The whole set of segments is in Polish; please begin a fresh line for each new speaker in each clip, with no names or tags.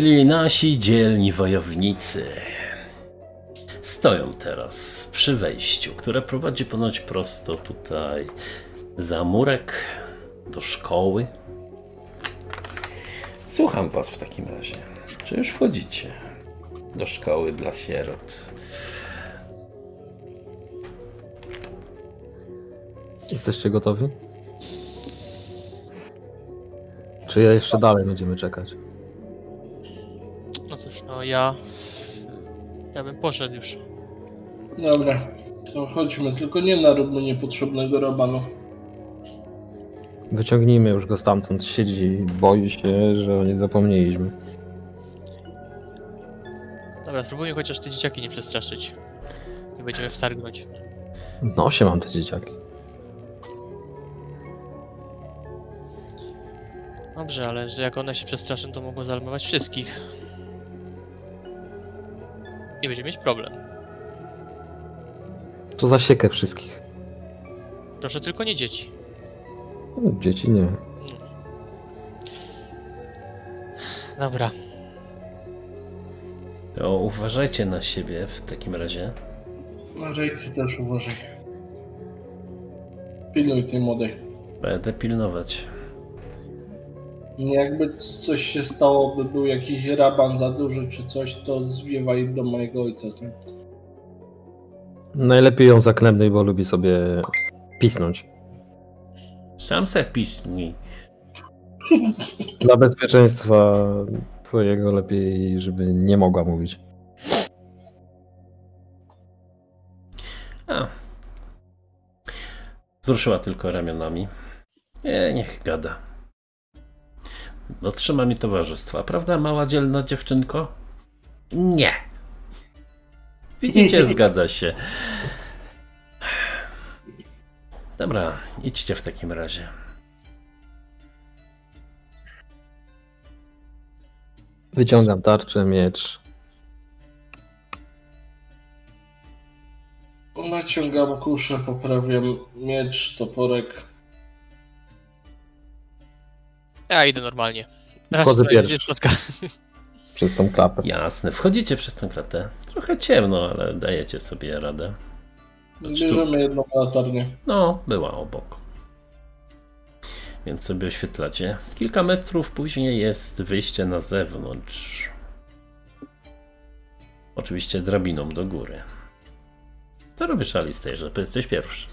Czyli nasi dzielni wojownicy stoją teraz przy wejściu, które prowadzi ponoć prosto tutaj za murek do szkoły. Słucham was w takim razie. Czy już wchodzicie do szkoły dla sierot?
Jesteście gotowi? Czy jeszcze dalej będziemy czekać?
No no ja... Ja bym poszedł już.
Dobra, to chodźmy, tylko nie naróbmy niepotrzebnego rabanu.
Wyciągnijmy już go stamtąd. Siedzi i boi się, że o nie zapomnieliśmy.
Dobra, spróbujmy chociaż te dzieciaki nie przestraszyć. Nie będziemy wtargnąć.
W nosie mam te dzieciaki.
Dobrze, ale że jak one się przestraszą, to mogą zaalarmować wszystkich. I będziemy mieć problem.
To zasiekę wszystkich.
Proszę tylko nie dzieci.
No, Dzieci nie.
Dobra.
To uważajcie na siebie w takim razie.
Uważaj, ty też uważaj. Pilnuj tej młodej.
Będę pilnować.
Jakby coś się stało, by był jakiś raban za duży czy coś, to zwiewaj do mojego ojca z nim.
Najlepiej ją zaklemnij, bo lubi sobie pisnąć.
Sam se pisnij.
Dla bezpieczeństwa twojego lepiej, żeby nie mogła mówić.
A. Wzruszyła tylko ramionami. Nie, niech gada. Dotrzyma mi towarzystwa, prawda, mała dzielna dziewczynko? Nie. Widzicie, zgadza się. Dobra, idźcie w takim razie.
Wyciągam tarczę, miecz.
Naciągam kuszę, poprawiam miecz, toporek.
Ja idę normalnie.
Wchodzę pierwszy. Przez tą klapę.
Jasne, wchodzicie przez tę kratę. Trochę ciemno, ale dajecie sobie radę.
Bierzemy jedną latarnię.
No, była obok. Więc sobie oświetlacie. Kilka metrów później jest wyjście na zewnątrz. Oczywiście drabiną do góry. Co robisz, Alistairze? Bo jesteś pierwszy.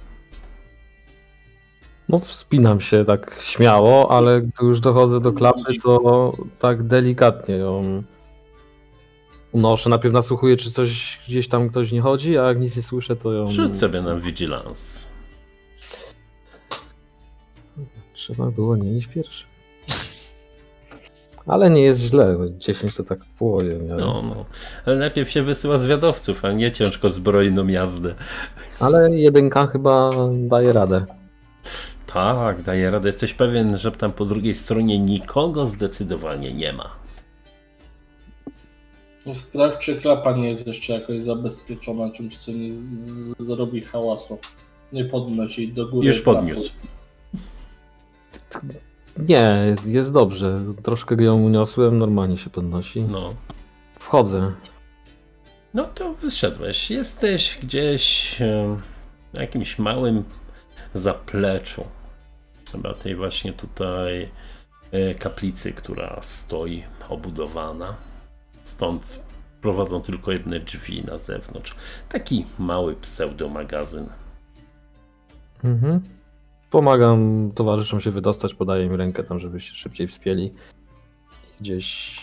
No wspinam się tak śmiało, ale gdy już dochodzę do klapy, to tak delikatnie ją unoszę. Najpierw nasłuchuję, czy coś gdzieś tam ktoś nie chodzi, a jak nic nie słyszę, to ją...
Rzuć sobie na vigilance.
Trzeba było nie iść pierwszy. Ale nie jest źle. 10 to tak w połowie. miałem.
No, no. Ale najpierw się wysyła zwiadowców, a nie ciężko zbrojną jazdę.
Ale jedynka chyba daje radę.
Tak, daje radę. Jesteś pewien, że tam po drugiej stronie nikogo zdecydowanie nie ma.
Sprawdź, czy klapa nie jest jeszcze jakoś zabezpieczona czymś, co nie z- z- zrobi hałasu. Nie podnoś jej do góry.
Już podniósł.
Nie, jest dobrze. Troszkę ją uniosłem, normalnie się podnosi.
No.
Wchodzę.
No to wyszedłeś. Jesteś gdzieś na jakimś małym zapleczu. Chyba tej właśnie tutaj e, kaplicy, która stoi obudowana. Stąd prowadzą tylko jedne drzwi na zewnątrz. Taki mały pseudomagazyn.
Mhm. Pomagam towarzyszom się wydostać, podaję im rękę tam, żeby się szybciej wspięli. Gdzieś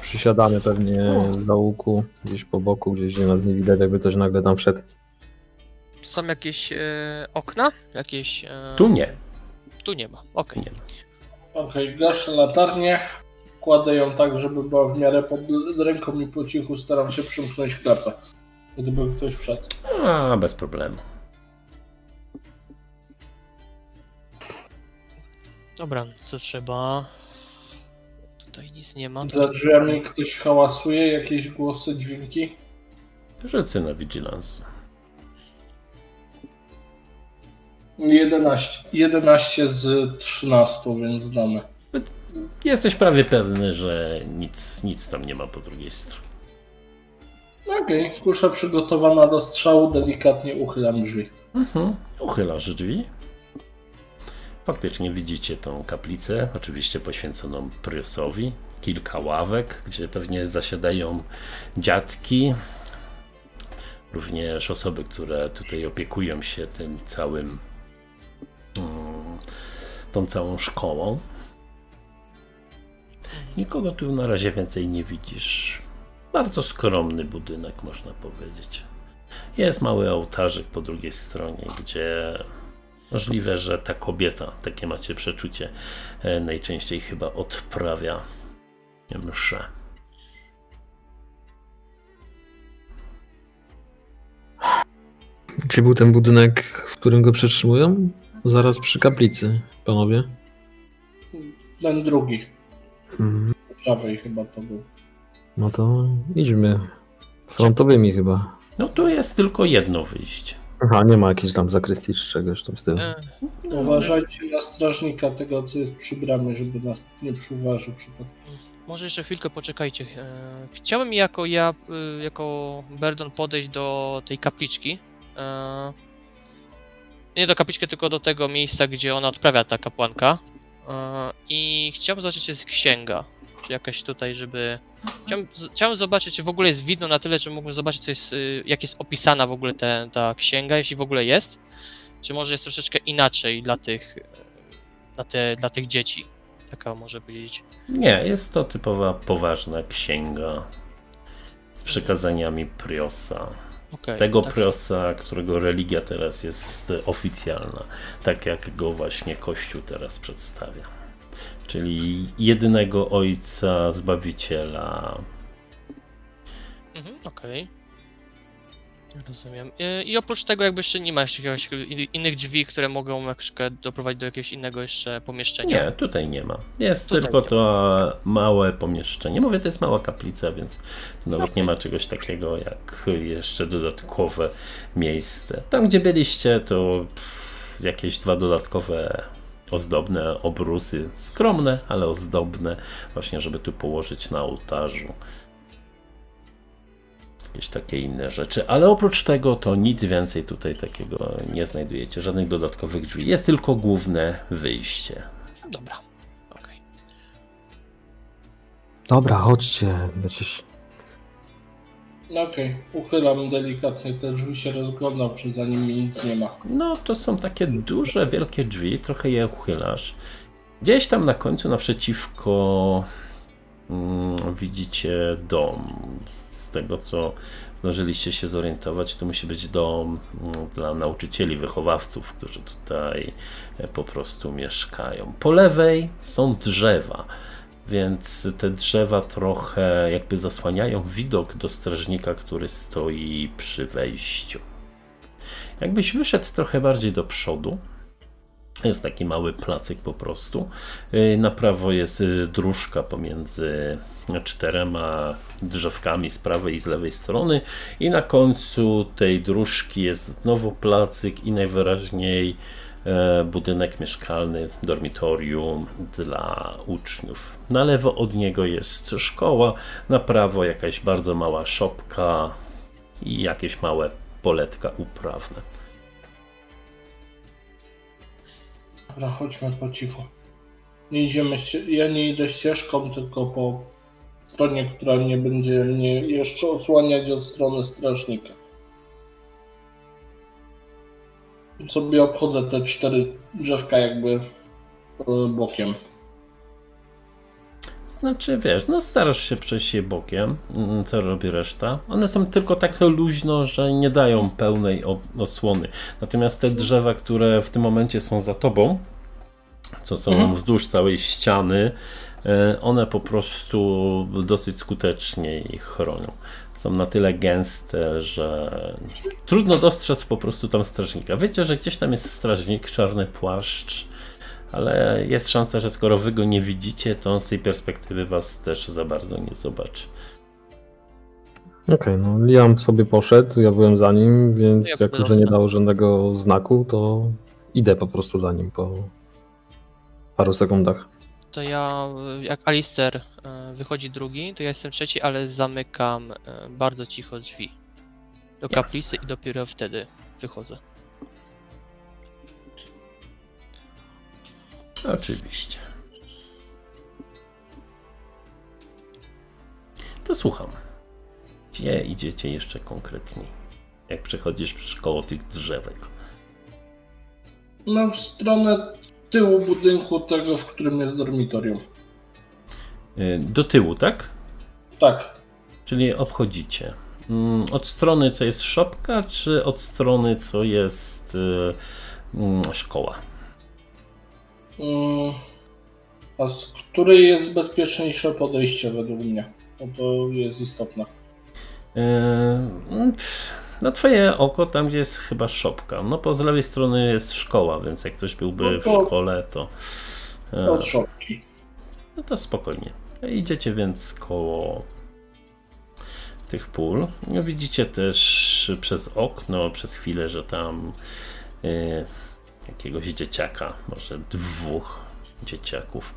przysiadamy pewnie z załuku, gdzieś po boku, gdzieś gdzie nas nie widać, jakby ktoś nagle tam wszedł.
Są jakieś e, okna? Jakieś... E,
Tu nie.
Tu nie ma. Okej.
Nie.
Okej, gaszę latarnię. Kładę ją tak, żeby była w miarę pod ręką i po cichu staram się przymknąć klapę. Gdyby ktoś wszedł.
A, bez problemu.
Dobra, co trzeba? Tutaj nic nie ma.
Za drzwiami ktoś hałasuje, jakieś głosy, dźwięki.
Rzucę na vigilance.
11, 11 z 13, więc znamy.
Jesteś prawie pewny, że nic, nic tam nie ma po drugiej stronie.
Okej, kusza przygotowana do strzału, delikatnie uchylam drzwi.
Mhm. Uchylasz drzwi. Faktycznie widzicie tą kaplicę, oczywiście poświęconą Priosowi. Kilka ławek, gdzie pewnie zasiadają dziadki. Również osoby, które tutaj opiekują się tym całym, tą całą szkołą. Nikogo tu na razie więcej nie widzisz. Bardzo skromny budynek, można powiedzieć. Jest mały ołtarzyk po drugiej stronie, gdzie możliwe, że ta kobieta, takie macie przeczucie, e, najczęściej chyba odprawia mszę.
Czy był ten budynek, w którym go przetrzymują? Zaraz przy kaplicy, panowie.
Ten drugi,
Mhm.
po prawej chyba to był.
No to idźmy. Frontowymi chyba.
No tu jest tylko jedno wyjście.
Aha, nie ma jakiejś tam zakrystii czy czegoś tam z tyłu.
E,
No,
Uważajcie na strażnika tego, co jest przy bramie, żeby nas nie przyuważył przypadkiem.
może jeszcze chwilkę poczekajcie. E, chciałem jako ja, y, jako Berdon podejść do tej kapliczki. E, nie do kapliczki, tylko do tego miejsca, gdzie ona odprawia ta kapłanka. E, I chciałbym zobaczyć, czy jest księga. Czy jakaś tutaj, żeby. Chciałem, z- chciałem zobaczyć, czy w ogóle jest widno na tyle, czy mógłbym zobaczyć, co jest, y, jak jest opisana w ogóle ta księga, jeśli w ogóle jest. Czy może jest troszeczkę inaczej dla tych, dla, te, dla tych dzieci. Taka może powiedzieć.
Nie, jest to typowa poważna księga z przekazaniami Priosa.
Okej,
Tego
tak.
Priosa, którego religia teraz jest oficjalna, tak jak go właśnie Kościół teraz przedstawia. Czyli jedynego Ojca Zbawiciela.
Mhm, okej. Rozumiem. I oprócz tego jakby jeszcze nie ma jeszcze jakiegoś in- innych drzwi, które mogą na przykład doprowadzić do jakiegoś innego jeszcze pomieszczenia.
Nie, tutaj nie ma. Jest
Tutaj
tylko
nie
to małe pomieszczenie. Mówię, to jest mała kaplica, więc tu nawet nie ma czegoś takiego jak jeszcze dodatkowe miejsce. Tam, gdzie byliście, to pff, jakieś dwa dodatkowe ozdobne obrusy. Skromne, ale ozdobne. Właśnie, żeby tu położyć na ołtarzu. Jakieś takie inne rzeczy. Ale oprócz tego, to nic więcej tutaj takiego nie znajdujecie. Żadnych dodatkowych drzwi. Jest tylko główne wyjście.
Dobra. Okej.
Dobra, chodźcie. Będziesz...
No Okej, uchylam delikatnie te drzwi, się rozglądam, czy za nimi nic nie ma.
No, to są takie duże, wielkie drzwi, trochę je uchylasz. Gdzieś tam na końcu naprzeciwko mm, widzicie dom. Tego co zdążyliście się zorientować, to musi być dom mm, dla nauczycieli, wychowawców, którzy tutaj e, po prostu mieszkają. Po lewej są drzewa. Więc te drzewa trochę jakby zasłaniają widok do strażnika, który stoi przy wejściu. Jakbyś wyszedł trochę bardziej do przodu, jest taki mały placyk po prostu. Yy, Na prawo jest y, dróżka pomiędzy czterema drzewkami z prawej i z lewej strony. I na końcu tej dróżki jest znowu placyk i najwyraźniej e, budynek mieszkalny, dormitorium dla uczniów. Na lewo od niego jest szkoła, na prawo jakaś bardzo mała szopka i jakieś małe poletka uprawne.
Dobra, chodźmy po cichu. Nie idziemy, ja nie idę ścieżką, tylko po stronie, która nie będzie mnie jeszcze osłaniać od strony strażnika. Sobie obchodzę te cztery drzewka jakby e, bokiem.
Znaczy, wiesz, no starasz się przejść je bokiem, mm, co robi reszta. One są tylko tak luźno, że nie dają pełnej osłony. Natomiast te drzewa, które w tym momencie są za tobą, co są
Mhm.
wzdłuż całej ściany, e, one po prostu dosyć skutecznie ich chronią. Są na tyle gęste, że trudno dostrzec po prostu tam strażnika. Wiecie, że gdzieś tam jest strażnik, czarny płaszcz, ale jest szansa, że skoro wy go nie widzicie, to on z tej perspektywy was też za bardzo nie zobaczy.
Okej, no Liam sobie poszedł, ja byłem za nim, więc
Ja
jako, że nie
za-
dał żadnego znaku, to idę po prostu za nim po paru sekundach.
to ja, jak Alister y, wychodzi drugi, to ja jestem trzeci, ale zamykam y, bardzo cicho drzwi do kaplicy i dopiero wtedy wychodzę.
Oczywiście. To słucham. Gdzie idziecie jeszcze konkretniej? Jak przechodzisz przez koło tych drzewek?
No w stronę tyłu budynku tego, w którym jest dormitorium.
Y, Do tyłu, tak?
Tak.
Czyli obchodzicie. Mm, Od strony, co jest szopka, czy od strony, co jest y, mm, szkoła?
Mm, A z której jest bezpieczniejsze podejście według mnie? No to jest istotne.
Mm, pff, Na twoje oko, tam gdzie jest chyba szopka. No po z lewej strony jest szkoła, więc jak ktoś byłby
No
w
to-
szkole, to. y,
Od szopki.
No to spokojnie. Idziecie więc koło tych pól. No, Widzicie też przez okno przez chwilę, że tam y, jakiegoś dzieciaka, może dwóch dzieciaków,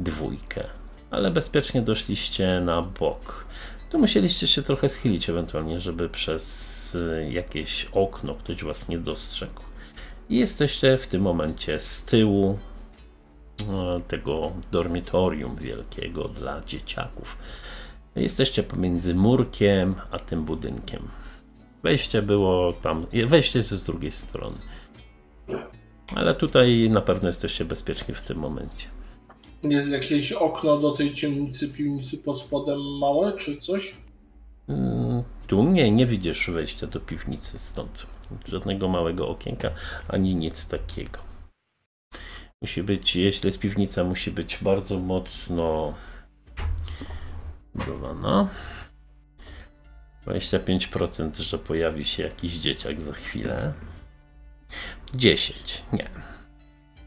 dwójkę. Ale bezpiecznie doszliście na bok. Tu musieliście się trochę schylić ewentualnie, żeby przez y, jakieś okno ktoś was nie dostrzegł. I jesteście w tym momencie z tyłu e, tego dormitorium wielkiego dla dzieciaków. Jesteście pomiędzy murkiem a tym budynkiem. Wejście było tam, wejście jest z drugiej strony. Ale tutaj na pewno jesteście bezpieczni w tym momencie.
Jest jakieś okno do tej ciemnicy, piwnicy pod spodem małe, czy coś?
Mm, Tu nie, nie widzisz wejścia do piwnicy stąd. Żadnego małego okienka, ani nic takiego. Musi być, jeśli jest piwnica, musi być bardzo mocno budowana. 25%, że pojawi się jakiś dzieciak za chwilę. 10. Nie.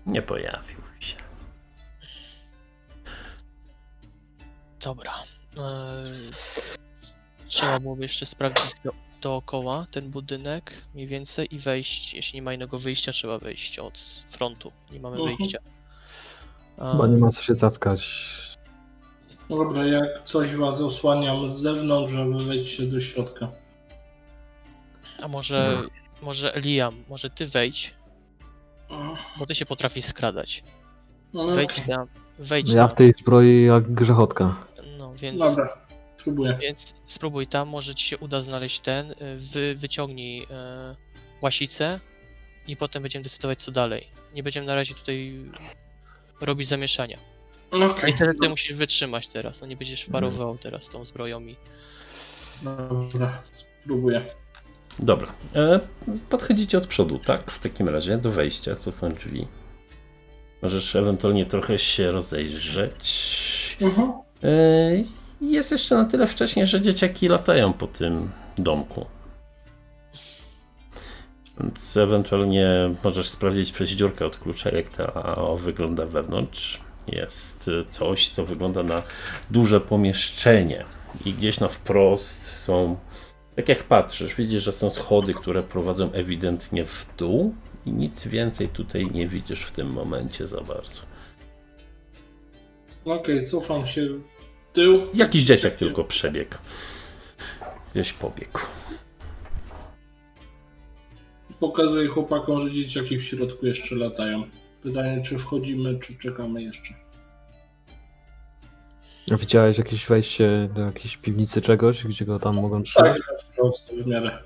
Nie pojawił się.
Dobra. Eee, Trzeba byłoby jeszcze sprawdzić do, dookoła ten budynek mniej więcej i wejść. Jeśli nie ma innego wyjścia, trzeba wejść od frontu. Nie mamy
Mhm.
wyjścia. A,
Chyba nie ma co się cackać.
No Dobra, jak coś was osłaniam z zewnątrz, żeby wejdźcie do środka.
a może, może Liam, może ty wejdź, bo ty się potrafisz skradać.
No,
Wejdź
okej.
tam, wejdź
Ja
tam.
w tej zbroi jak grzechotka.
No więc,
Dobra, spróbuję.
więc spróbuj tam, może ci się uda znaleźć ten. y, Wy, wyciągnij e, łasicę i potem będziemy decydować co dalej. Nie będziemy na razie tutaj robić zamieszania.
No Okej,
Niestety ty musisz wytrzymać teraz, no nie będziesz parował teraz tą zbroją i...
dobra, spróbuję.
Dobra. E, podchodzicie od przodu, tak? W takim razie do wejścia, co są drzwi. Możesz ewentualnie trochę się rozejrzeć.
Mhm.
E, jest jeszcze na tyle wcześnie, że dzieciaki latają po tym domku. Więc ewentualnie możesz sprawdzić przez dziurkę od klucza, jak to wygląda wewnątrz. Jest coś, co wygląda na duże pomieszczenie. I gdzieś na wprost są tak jak patrzysz, widzisz, że są schody, które prowadzą ewidentnie w dół i nic więcej tutaj nie widzisz w tym momencie za bardzo.
Okej, cofam się w tył.
Jakiś dzieciak tylko przebiegł. Gdzieś pobiegł.
Pokazuję chłopakom, że dzieciaki w środku jeszcze latają. Pytanie, czy wchodzimy, czy czekamy jeszcze.
Widziałeś jakieś wejście do jakiejś piwnicy czegoś, gdzie go tam mogą
Tak, w miarę.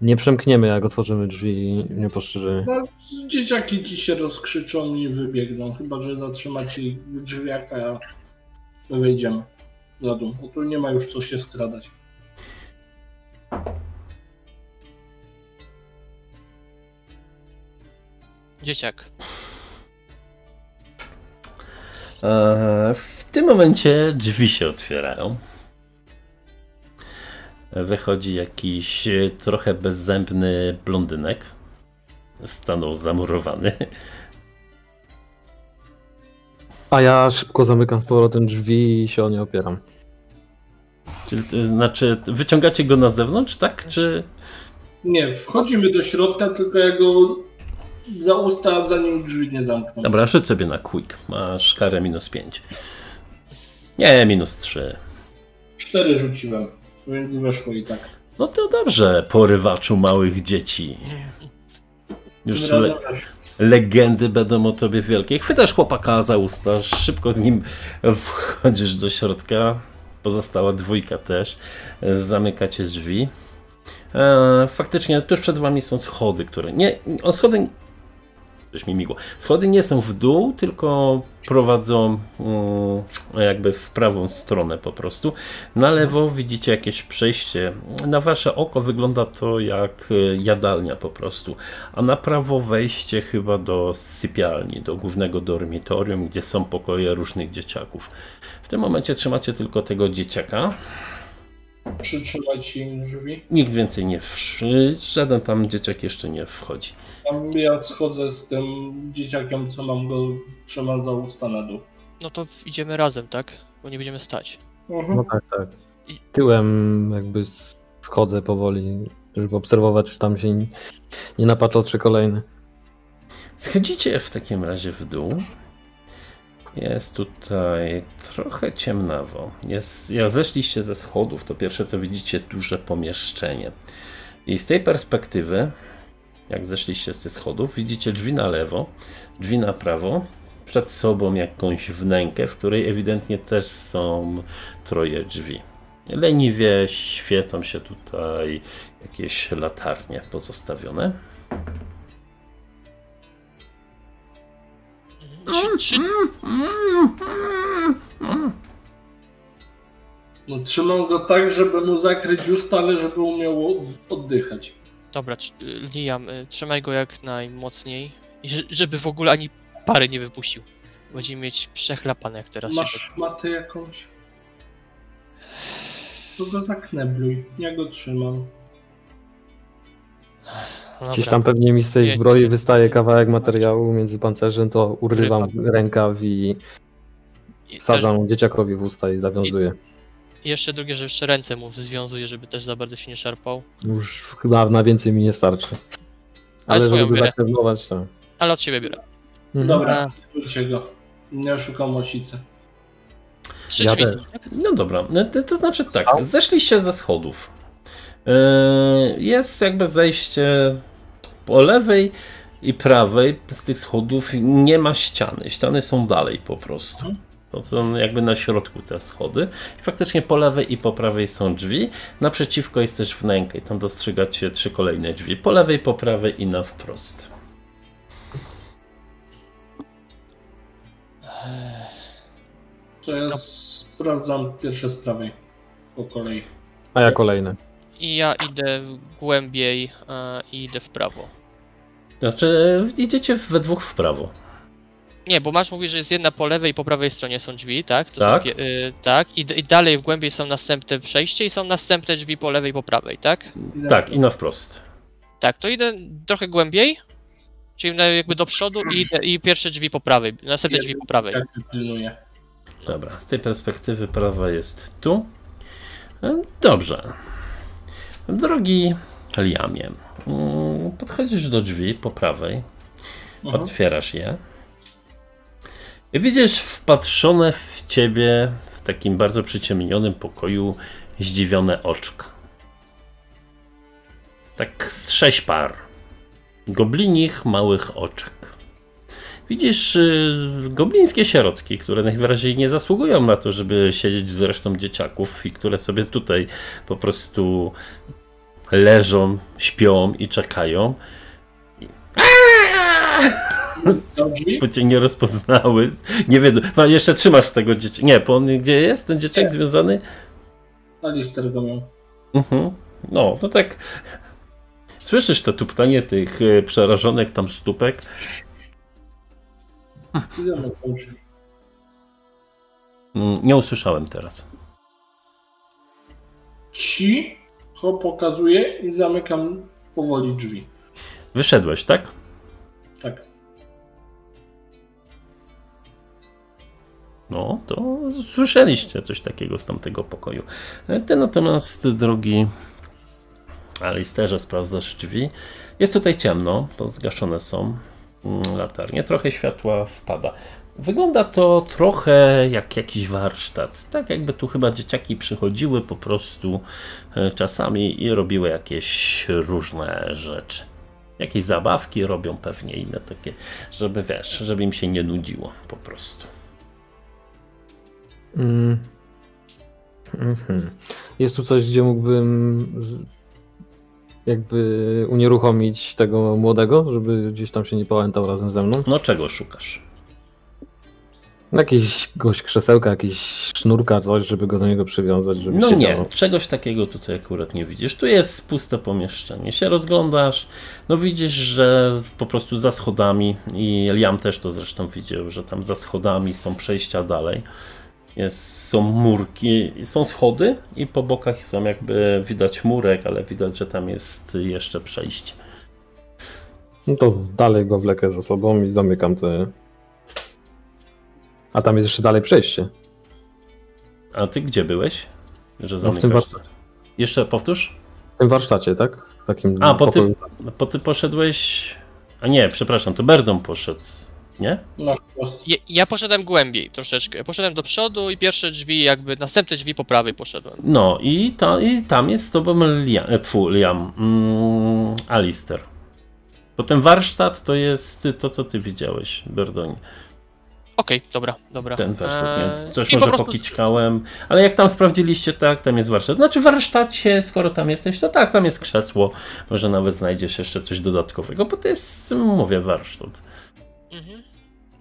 Nie przemkniemy, jak otworzymy drzwi i nie postrzeżymy.
No, dzieciaki ci się rozkrzyczą i wybiegną. Chyba, że zatrzymacie ich w drzwiach, a my wejdziemy na dół. Bo tu nie ma już co się skradać.
Dzieciak.
E, W tym momencie drzwi się otwierają. Wychodzi jakiś e, trochę bezzębny blondynek. Stanął zamurowany.
A ja szybko zamykam z powrotem drzwi i się o nie opieram.
Czyli to znaczy, wyciągacie go na zewnątrz, tak? Czy.
Nie, wchodzimy do środka, tylko ja go za usta, zanim drzwi nie zamkną.
Dobra, rzuć sobie na quick. Masz karę minus 5. Nie, minus 3.
Cztery rzuciłem, więc weszło i tak.
No to dobrze, porywaczu małych dzieci. Już le legendy będą o tobie wielkie. Chwytasz chłopaka za usta, szybko z nim wchodzisz do środka. Pozostała dwójka też. Zamykacie drzwi. E, faktycznie tuż przed wami są schody, które nie. Schody. Coś mi migło. Schody nie są w dół, tylko prowadzą mm, jakby w prawą stronę po prostu. Na lewo widzicie jakieś przejście. Na wasze oko wygląda to jak e, jadalnia po prostu. A na prawo wejście chyba do sypialni, do głównego dormitorium, gdzie są pokoje różnych dzieciaków. W tym momencie trzymacie tylko tego dzieciaka.
Przytrzymać im drzwi.
Nikt więcej nie wszy, żaden tam dzieciak jeszcze nie wchodzi.
Tam ja schodzę z tym dzieciakiem, co mam go trzymać za usta na dół.
No to idziemy razem, tak? Bo nie będziemy stać.
Mhm.
No tak, tak. Tyłem jakby schodzę powoli, żeby obserwować, czy tam się nie- nie napatrzy kolejny.
Schodzicie w takim razie w dół. Jest tutaj trochę ciemnawo. Jest, jak zeszliście ze schodów, to pierwsze co widzicie duże pomieszczenie. I z tej perspektywy, jak zeszliście z tych schodów, widzicie drzwi na lewo, drzwi na prawo, przed sobą jakąś wnękę, w której ewidentnie też są troje drzwi. Leniwie świecą się tutaj jakieś latarnie pozostawione.
Czy, czy,
No, trzymam go tak, żeby mu zakryć usta, ale żeby umiał oddychać.
dobra, Liam, y, trzymaj go jak najmocniej. I że- żeby w ogóle ani pary nie wypuścił. Będziemy mieć przechlapane jak teraz. się
Masz matę jakąś? To go zaknebluj. Ja go trzymam.
No
Gdzieś tam pewnie mi z tej zbroi wystaje kawałek materiału między pancerzem, to urywam rękaw i wsadzam dzieciakowi w usta i zawiązuję.
I jeszcze drugie, że jeszcze ręce mu związuje, żeby też za bardzo się nie szarpał.
Już chyba na więcej mi nie starczy.
Ale
Ale żeby zakneblować, to...
Ale od siebie biorę.
Mhm.
Dobra, wróćcie go. Nie szukam osicy.
Trzy
Ja
drzwi tak?
No dobra, no to, to znaczy tak, zeszliście ze schodów. Yy, Jest jakby zejście po lewej i prawej z tych schodów nie ma ściany. Ściany są dalej po prostu. To są jakby na środku te schody. I faktycznie po lewej i po prawej są drzwi. Naprzeciwko jest też wnęka i tam dostrzegacie trzy kolejne drzwi. Po lewej, po prawej i na wprost.
To ja sprawdzam pierwsze z prawej. Po kolei.
A ja kolejny.
I ja idę głębiej e, i idę w prawo.
Znaczy, idziecie we dwóch w prawo.
Nie, bo masz mówi, że jest jedna po lewej i po prawej stronie są drzwi, tak? To
Tak.
Są, y, tak. I, I dalej w głębiej są następne przejście i są następne drzwi po lewej i po prawej, tak?
Tak, i na wprost.
Tak, to idę trochę głębiej, czyli jakby do przodu i, idę, i pierwsze drzwi po prawej, następne drzwi po prawej.
Pilnuję.
Dobra, z tej perspektywy prawa jest tu. E, Dobrze. Drogi Liamie, mm, podchodzisz do drzwi po prawej,
Mhm.
otwierasz je i widzisz wpatrzone w ciebie w takim bardzo przyciemnionym pokoju zdziwione oczka. Tak z sześć par goblinich małych oczek. Widzisz y, goblińskie sierotki, które najwyraźniej nie zasługują na to, żeby siedzieć z resztą dzieciaków i które sobie tutaj po prostu leżą, śpią i czekają. Bo cię nie rozpoznały. Nie wiedzą. No, jeszcze trzymasz tego dzieciaka. Nie, bo on gdzie jest ten dzieciak
Nie.
związany?
Alister go miał.
Mhm. No, to tak. Słyszysz to tuptanie tych e, przerażonych tam stópek?
I zamykam drzwi.
Mm, Nie usłyszałem teraz.
Ci, ho pokazuję i zamykam powoli drzwi.
Wyszedłeś, tak?
Tak.
No, to słyszeliście coś takiego z tamtego pokoju. E, Ty natomiast, drogi Alisterze, sprawdzasz drzwi. Jest tutaj ciemno, bo zgaszone są. Mm, latarnię. Trochę światła wpada. Wygląda to trochę jak jakiś warsztat. Tak jakby tu chyba dzieciaki przychodziły po prostu e, czasami i robiły jakieś różne rzeczy. Jakieś zabawki robią pewnie inne takie, żeby wiesz, żeby im się nie nudziło po prostu.
Mm. Mhm. Jest tu coś, gdzie mógłbym. Jakby unieruchomić tego młodego, żeby gdzieś tam się nie pałętał razem ze mną?
No czego szukasz?
Jakiegoś krzesełka, jakiś sznurka, coś, żeby go do niego przywiązać, żeby
No
się
nie,
dało.
czegoś takiego tutaj akurat nie widzisz. Tu jest puste pomieszczenie. Się rozglądasz, no widzisz, że po prostu za schodami i Liam też to zresztą widział, że tam za schodami są przejścia dalej. Jest, są murki, są schody i po bokach są jakby widać murek, ale widać, że tam jest jeszcze przejście.
No to dalej go wlekę za sobą i zamykam te... A tam jest jeszcze dalej przejście.
A ty gdzie byłeś? Że
No w tym
zamykasz? Jeszcze powtórz?
W tym warsztacie, tak? W takim
A, po. No, Po ty poszedłeś. A nie, przepraszam, to Berdon poszedł. Nie?
Wprost.
Ja, ja poszedłem głębiej troszeczkę. Poszedłem do przodu i pierwsze drzwi, jakby następne drzwi po prawej poszedłem.
No i, to, i tam jest z tobą Liam, e, tfu, Liam mm, Alister. Potem warsztat to jest to, co ty widziałeś, Berdonie.
Okej, dobra, dobra.
Ten warsztat,
Eee,
więc coś
i po
może
prostu-
pokiczkałem, ale jak tam sprawdziliście, tak, tam jest warsztat. Znaczy w warsztacie, skoro tam jesteś, to tak, tam jest krzesło, może nawet znajdziesz jeszcze coś dodatkowego, bo to jest, mówię, warsztat.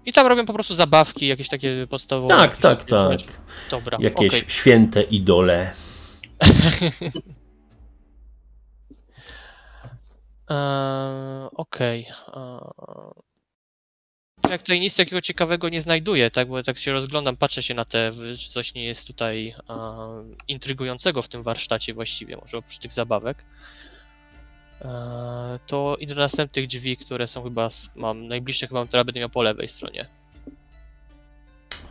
I tam robią po prostu zabawki, jakieś takie podstawowe.
Tak, tak, tak.
Dobra,
Jakieś
okej.
święte idole.
Eee, Okej. Eee, Jak tutaj nic takiego ciekawego nie znajduję, tak, bo tak się rozglądam, patrzę się na te, czy coś nie jest tutaj eee, intrygującego w tym warsztacie właściwie, może oprócz tych zabawek. Eee, To idę do następnych drzwi, które są chyba, mam najbliższe chyba, teraz będę miał po lewej stronie.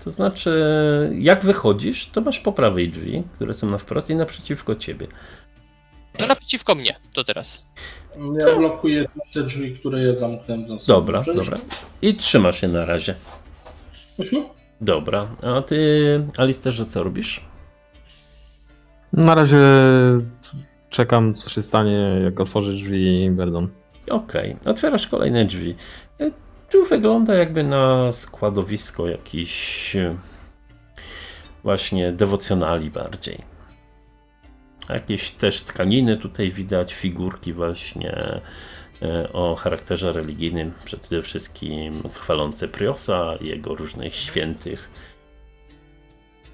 To znaczy, jak wychodzisz, to masz po prawej drzwi, które są na wprost i naprzeciwko ciebie.
No naprzeciwko mnie, to teraz.
Ja blokuję te drzwi, które ja zamknąłem za sobą.
Dobra,
Czyli-
dobra. I trzymasz je na razie.
Mhm.
Dobra, a ty, Alisterze, co robisz?
Na razie czekam, co się stanie, jak otworzy drzwi Berdon.
Okej, otwierasz kolejne drzwi. E, Tu wygląda jakby na składowisko jakiś e, właśnie dewocjonali bardziej. Jakieś też tkaniny tutaj widać, figurki właśnie e, o charakterze religijnym, przede wszystkim chwalące Priosa jego różnych świętych.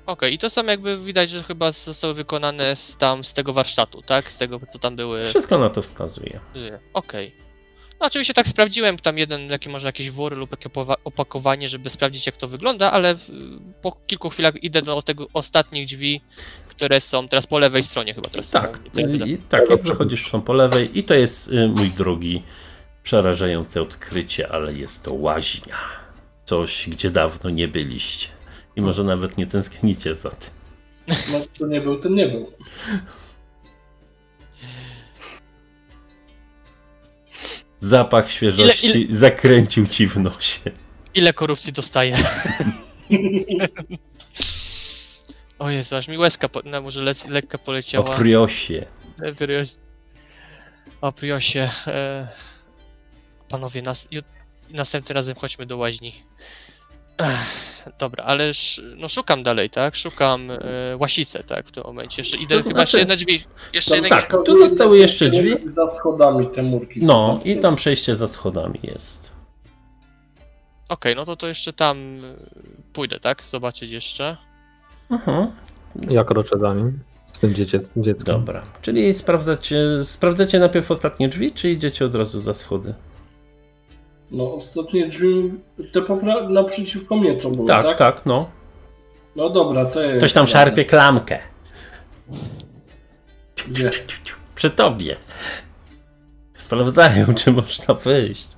Okej, i to są jakby widać, że chyba zostały wykonane z tam, z tego warsztatu, tak? Z tego, co tam były.
Wszystko na to wskazuje.
Okej. No oczywiście tak sprawdziłem, tam jeden, jaki może jakiś wór lub opowa- opakowanie, żeby sprawdzić jak to wygląda, ale y, po kilku chwilach idę do tego ostatnich drzwi, które są teraz po lewej stronie chyba teraz.
Tak, i, tak jak przechodzisz są po lewej i to jest y, mój drogi przerażające odkrycie, ale jest to łaźnia. Coś, gdzie dawno nie byliście. I może nawet nie tęsknicie za tym.
No to nie był, ten nie był.
Zapach świeżości
Ile-
zakręcił ci w nosie.
Ile korupcji dostaję? o Jezu, aż mi łezka, po, no może lec, lekka
O
poleciała.
priosie.
E, Prioś... O Priosie. E... Panowie, nas... następnym razem chodźmy do łaźni. Ech, dobra, ale sz... no szukam dalej, tak? Szukam e, łasicę, tak? W tym momencie. Jeszcze idę
To
chyba
znaczy-
jeszcze jedne drzwi. Jeszcze jedne
tak. tu zostały jeszcze drzwi.
Za schodami te murki.
No i tam przejście za schodami jest.
Okej, no to to jeszcze tam e, pójdę, tak? Zobaczyć jeszcze.
Mhm.
Ja kroczę za nim, z tym dziecię, dzieckiem.
Dobra, czyli sprawdzacie, sprawdzacie najpierw ostatnie drzwi, czy idziecie od razu za schody?
No ostatnie drzwi, te popra- naprzeciwko mnie co były,
Tak,
tak?
tak, no.
No dobra, to jest.
Ktoś tam szarpie klamkę.
Gdzie?
Przy tobie. Sprawdzają, czy można wyjść.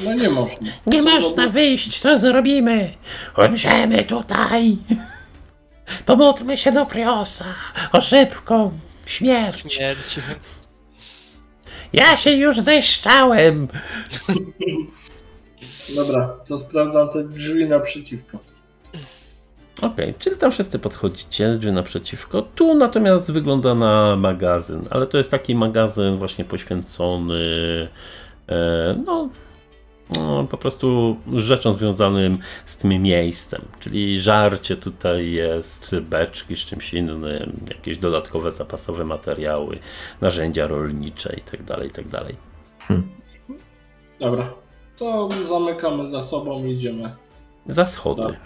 No nie można.
Nie
Co
można
robię?
wyjść, co zrobimy? Umrzemy tutaj. Pomódlmy się do Priosa o szybką śmierć.
Śmierć.
Ja się już zeszczałem.
Dobra, to sprawdzam te drzwi naprzeciwko.
Okej, czyli tam wszyscy podchodzicie, drzwi naprzeciwko. Tu natomiast wygląda na magazyn, ale to jest taki magazyn właśnie poświęcony e, no, no, po prostu rzeczom związanym z tym miejscem. Czyli żarcie tutaj jest, beczki z czymś innym, jakieś dodatkowe zapasowe materiały, narzędzia rolnicze itd. itd.
Dobra, to zamykamy za sobą i idziemy
Za schody.
Tak.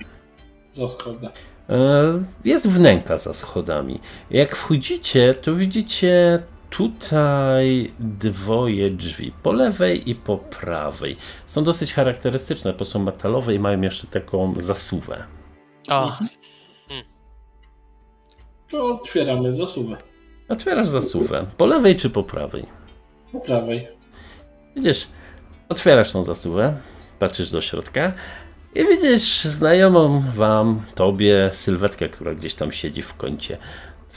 za schody.
E, Jest wnęka za schodami. Jak wchodzicie, to widzicie tutaj dwoje drzwi. Po lewej i po prawej. Są dosyć charakterystyczne, bo są metalowe i mają jeszcze taką zasuwę.
A,
To otwieramy zasuwę.
Otwierasz zasuwę. Po lewej czy po prawej?
Po prawej.
Widzisz, otwierasz tą zasuwę, patrzysz do środka i widzisz znajomą wam, tobie, sylwetkę, która gdzieś tam siedzi w kącie.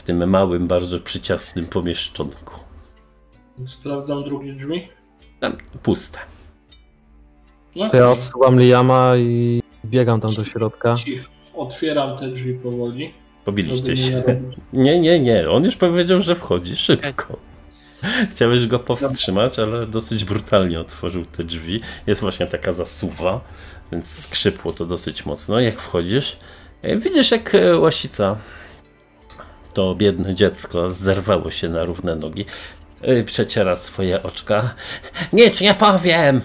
W tym małym, bardzo przyciasnym pomieszczonku.
Sprawdzam drugie drzwi.
Tam puste.
No,
To ja odsuwam Liama i biegam tam do środka.
Cicho. Otwieram te drzwi powoli.
Pobiliście się. Nie, nie, nie. On już powiedział, że wchodzi szybko. Chciałeś go powstrzymać, ale dosyć brutalnie otworzył te drzwi. Jest właśnie taka zasuwa, więc skrzypło to dosyć mocno. Jak wchodzisz, e, widzisz jak e, łasica, to biedne dziecko, zerwało się na równe nogi. E, Przeciera swoje oczka. Nic nie powiem!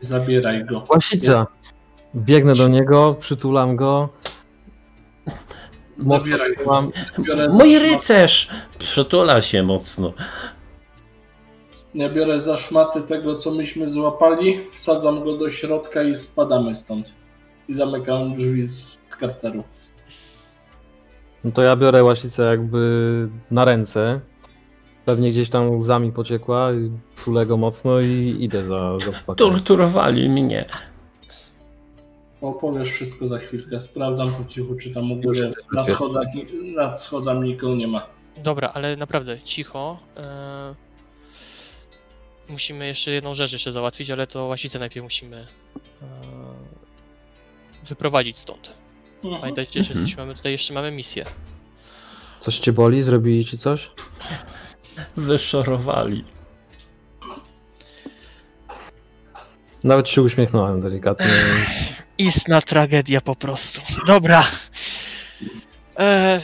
Zabieraj go.
Łasica! Biegnę do niego, przytulam go. Mocno
Zabieraj go. Biorę
Mój rycerz! Przytula się mocno.
Ja biorę za szmaty tego, co myśmy złapali, wsadzam go do środka i spadamy stąd. I zamykam drzwi z karceru.
No to ja biorę łasicę jakby na ręce. Pewnie gdzieś tam łzami pociekła, i czulę go mocno i idę za, za chłopakiem.
Torturowali mnie.
Opowiesz wszystko za chwilkę. Sprawdzam po cichu, czy tam u góry na schodach, nad schodami nikogo nie ma.
dobra, ale naprawdę cicho. E, musimy jeszcze jedną rzecz jeszcze załatwić, ale to łasicę najpierw musimy e, wyprowadzić stąd.
Mhm.
Pamiętajcie, że
Mhm.
jesteśmy, my tutaj jeszcze mamy misję.
Coś cię boli? Zrobili ci coś?
Wyszorowali.
Nawet się uśmiechnąłem delikatnie.
Istna tragedia po prostu. Dobra. E,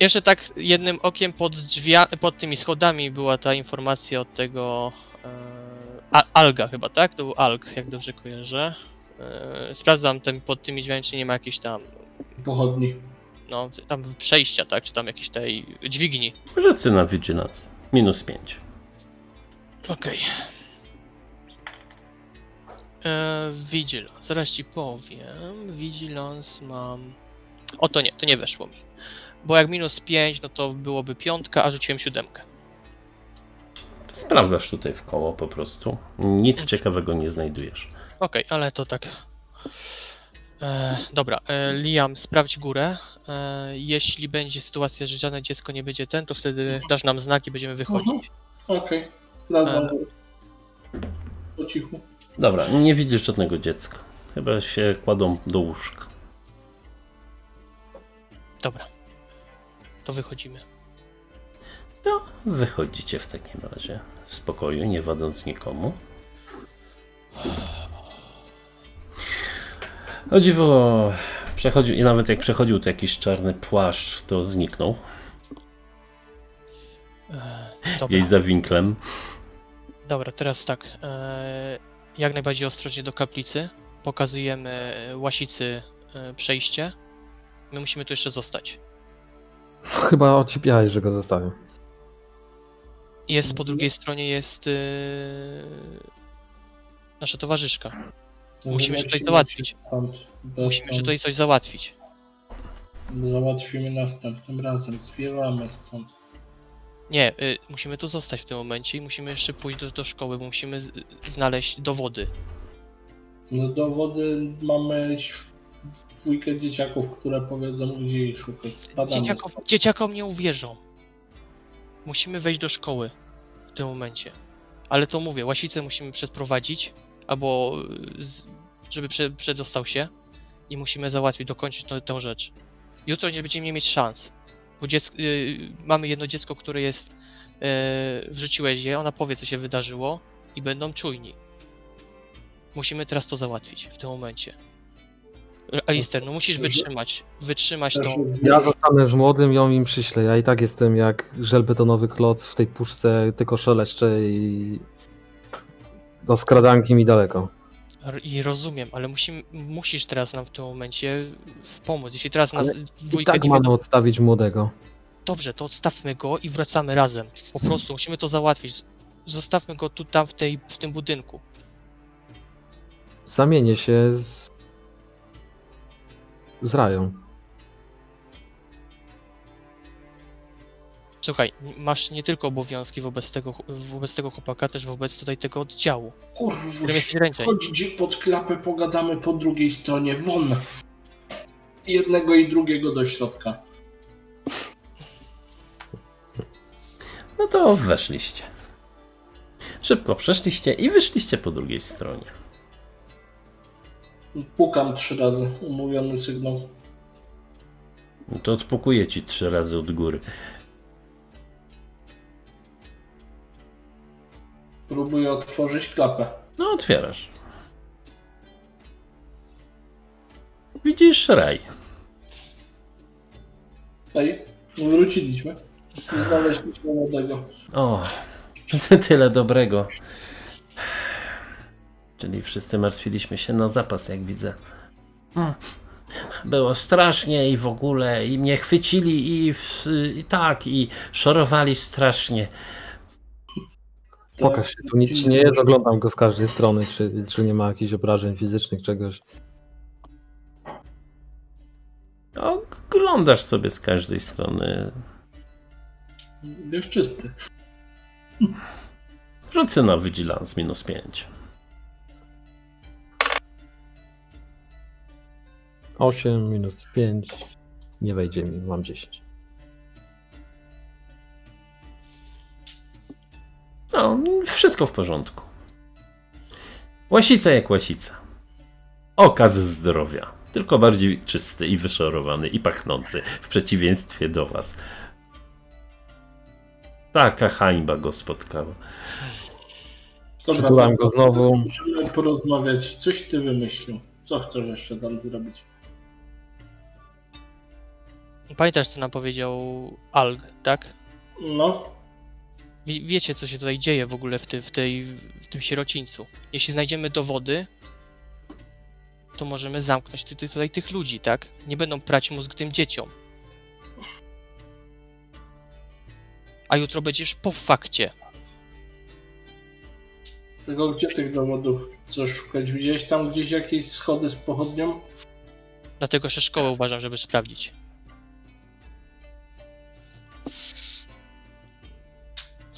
jeszcze tak jednym okiem pod drzwia, pod tymi schodami była ta informacja od tego e, Alga chyba, tak? To był Alg, jak dobrze kojarzę. E, sprawdzam ten, pod tymi drzwiami, czy nie ma jakiejś tam,
Pochodni.
no, tam przejścia, tak? Czy tam jakiejś tej dźwigni.
Rzucę na Vigilance. Minus 5.
Okej. E, Vigilance, zaraz ci powiem. Vigilance mam. O to nie, to nie weszło mi. Bo jak minus 5, no to byłoby piątka, a rzuciłem siódemkę.
Sprawdzasz tutaj w koło po prostu. Nic ciekawego nie znajdujesz.
Okej, ale to tak. E, dobra, e, Liam, sprawdź górę. E, jeśli będzie sytuacja, że żadne dziecko nie będzie ten, to wtedy dasz nam znak i będziemy wychodzić.
Okej. Sprawdzam
E.
Po cichu.
Dobra, nie widzisz żadnego dziecka. Chyba się kładą do łóżka.
Dobra. To wychodzimy.
No, wychodzicie w takim razie w spokoju, nie wadząc nikomu. O dziwo, przechodził, i nawet jak przechodził to jakiś czarny płaszcz, to zniknął.
E, dobra.
Gdzieś za winklem.
Dobra, teraz tak. E, jak najbardziej ostrożnie do kaplicy. Pokazujemy łasicy e, przejście. My musimy tu jeszcze zostać.
Chyba ocipiałeś, że go zostawię.
Jest po drugiej stronie jest nasza towarzyszka. Musimy się tutaj załatwić.
Stąd,
Musimy się tutaj coś załatwić.
Załatwimy następnym razem. Zwiewamy stąd.
Nie, y, musimy tu zostać w tym momencie i musimy jeszcze pójść do, do szkoły, bo musimy z, znaleźć dowody.
No dowody mamy dwójkę dzieciaków, które powiedzą gdzie ich szukać. Spadamy.
Dzieciakom, dzieciakom nie uwierzą. Musimy wejść do szkoły w tym momencie. Ale to mówię, łasicę musimy przeprowadzić, albo y, z, żeby prze, przedostał się i musimy załatwić, dokończyć to, tę rzecz. Jutro nie będziemy mieć szans, bo dziecko, y, mamy jedno dziecko, które jest, y, wrzuciłeś je, ona powie, co się wydarzyło i będą czujni. Musimy teraz to załatwić w tym momencie. Alister, no musisz wytrzymać, wytrzymać to.
Ja zostanę z młodym, ją im przyślę. Ja i tak jestem jak żelbetonowy kloc w tej puszce, tylko szeleszczę i do skradanki mi daleko.
I rozumiem, ale musimy, musisz teraz nam w tym momencie pomóc. Jeśli teraz nas
I tak
nie
mamy
będą...
odstawić młodego.
Dobrze, to odstawmy go i wracamy razem. Po prostu musimy to załatwić. Zostawmy go tu, tam, w, tej, w tym budynku.
Zamienię się z... z Rają.
Słuchaj, masz nie tylko obowiązki wobec tego, wobec tego chłopaka, też wobec tutaj tego oddziału, którym
Kurwa,
jesteś ręczeń.
chodź pod klapę, pogadamy po drugiej stronie, won. Jednego i drugiego do środka.
No to weszliście. Szybko przeszliście i wyszliście po drugiej stronie.
Pukam trzy razy, umówiony sygnał.
To odpukuje ci trzy razy od góry.
Próbuję otworzyć klapę.
No, otwierasz. Widzisz raj.
Ej, wróciliśmy. Znaleźliśmy młodego.
O, ty- tyle dobrego. Czyli wszyscy martwiliśmy się na zapas, jak widzę. Mm. Było strasznie i w ogóle, i mnie chwycili i, w, i tak, i szorowali strasznie.
Pokaż się, tu nic ci nie jest, oglądam go z każdej strony, czy, czy nie ma jakichś obrażeń fizycznych, czegoś.
Oglądasz sobie z każdej strony.
Jest czysty.
Rzucę na Vigilance minus 5.
8 minus 5. Nie wejdzie mi, mam 10.
No, wszystko w porządku. Łasica jak łasica. Okaz zdrowia. Tylko bardziej czysty i wyszorowany i pachnący, w przeciwieństwie do was. Taka hańba go spotkała.
Przytulam go znowu.
Musimy porozmawiać. Coś ty wymyślił. Co chcesz jeszcze tam zrobić?
Pamiętasz, co nam powiedział Alg, tak?
No,
Wie, wiecie, co się tutaj dzieje w ogóle w, ty, w, tej, w tym sierocińcu. Jeśli znajdziemy dowody, to możemy zamknąć ty, ty, tutaj tych ludzi, tak? Nie będą prać mózg tym dzieciom. A jutro będziesz po fakcie.
tylko gdzie tych dowodów chcesz szukać? Widziałeś tam gdzieś jakieś schody z pochodnią?
Dlatego jeszcze szkołę uważam, żeby sprawdzić.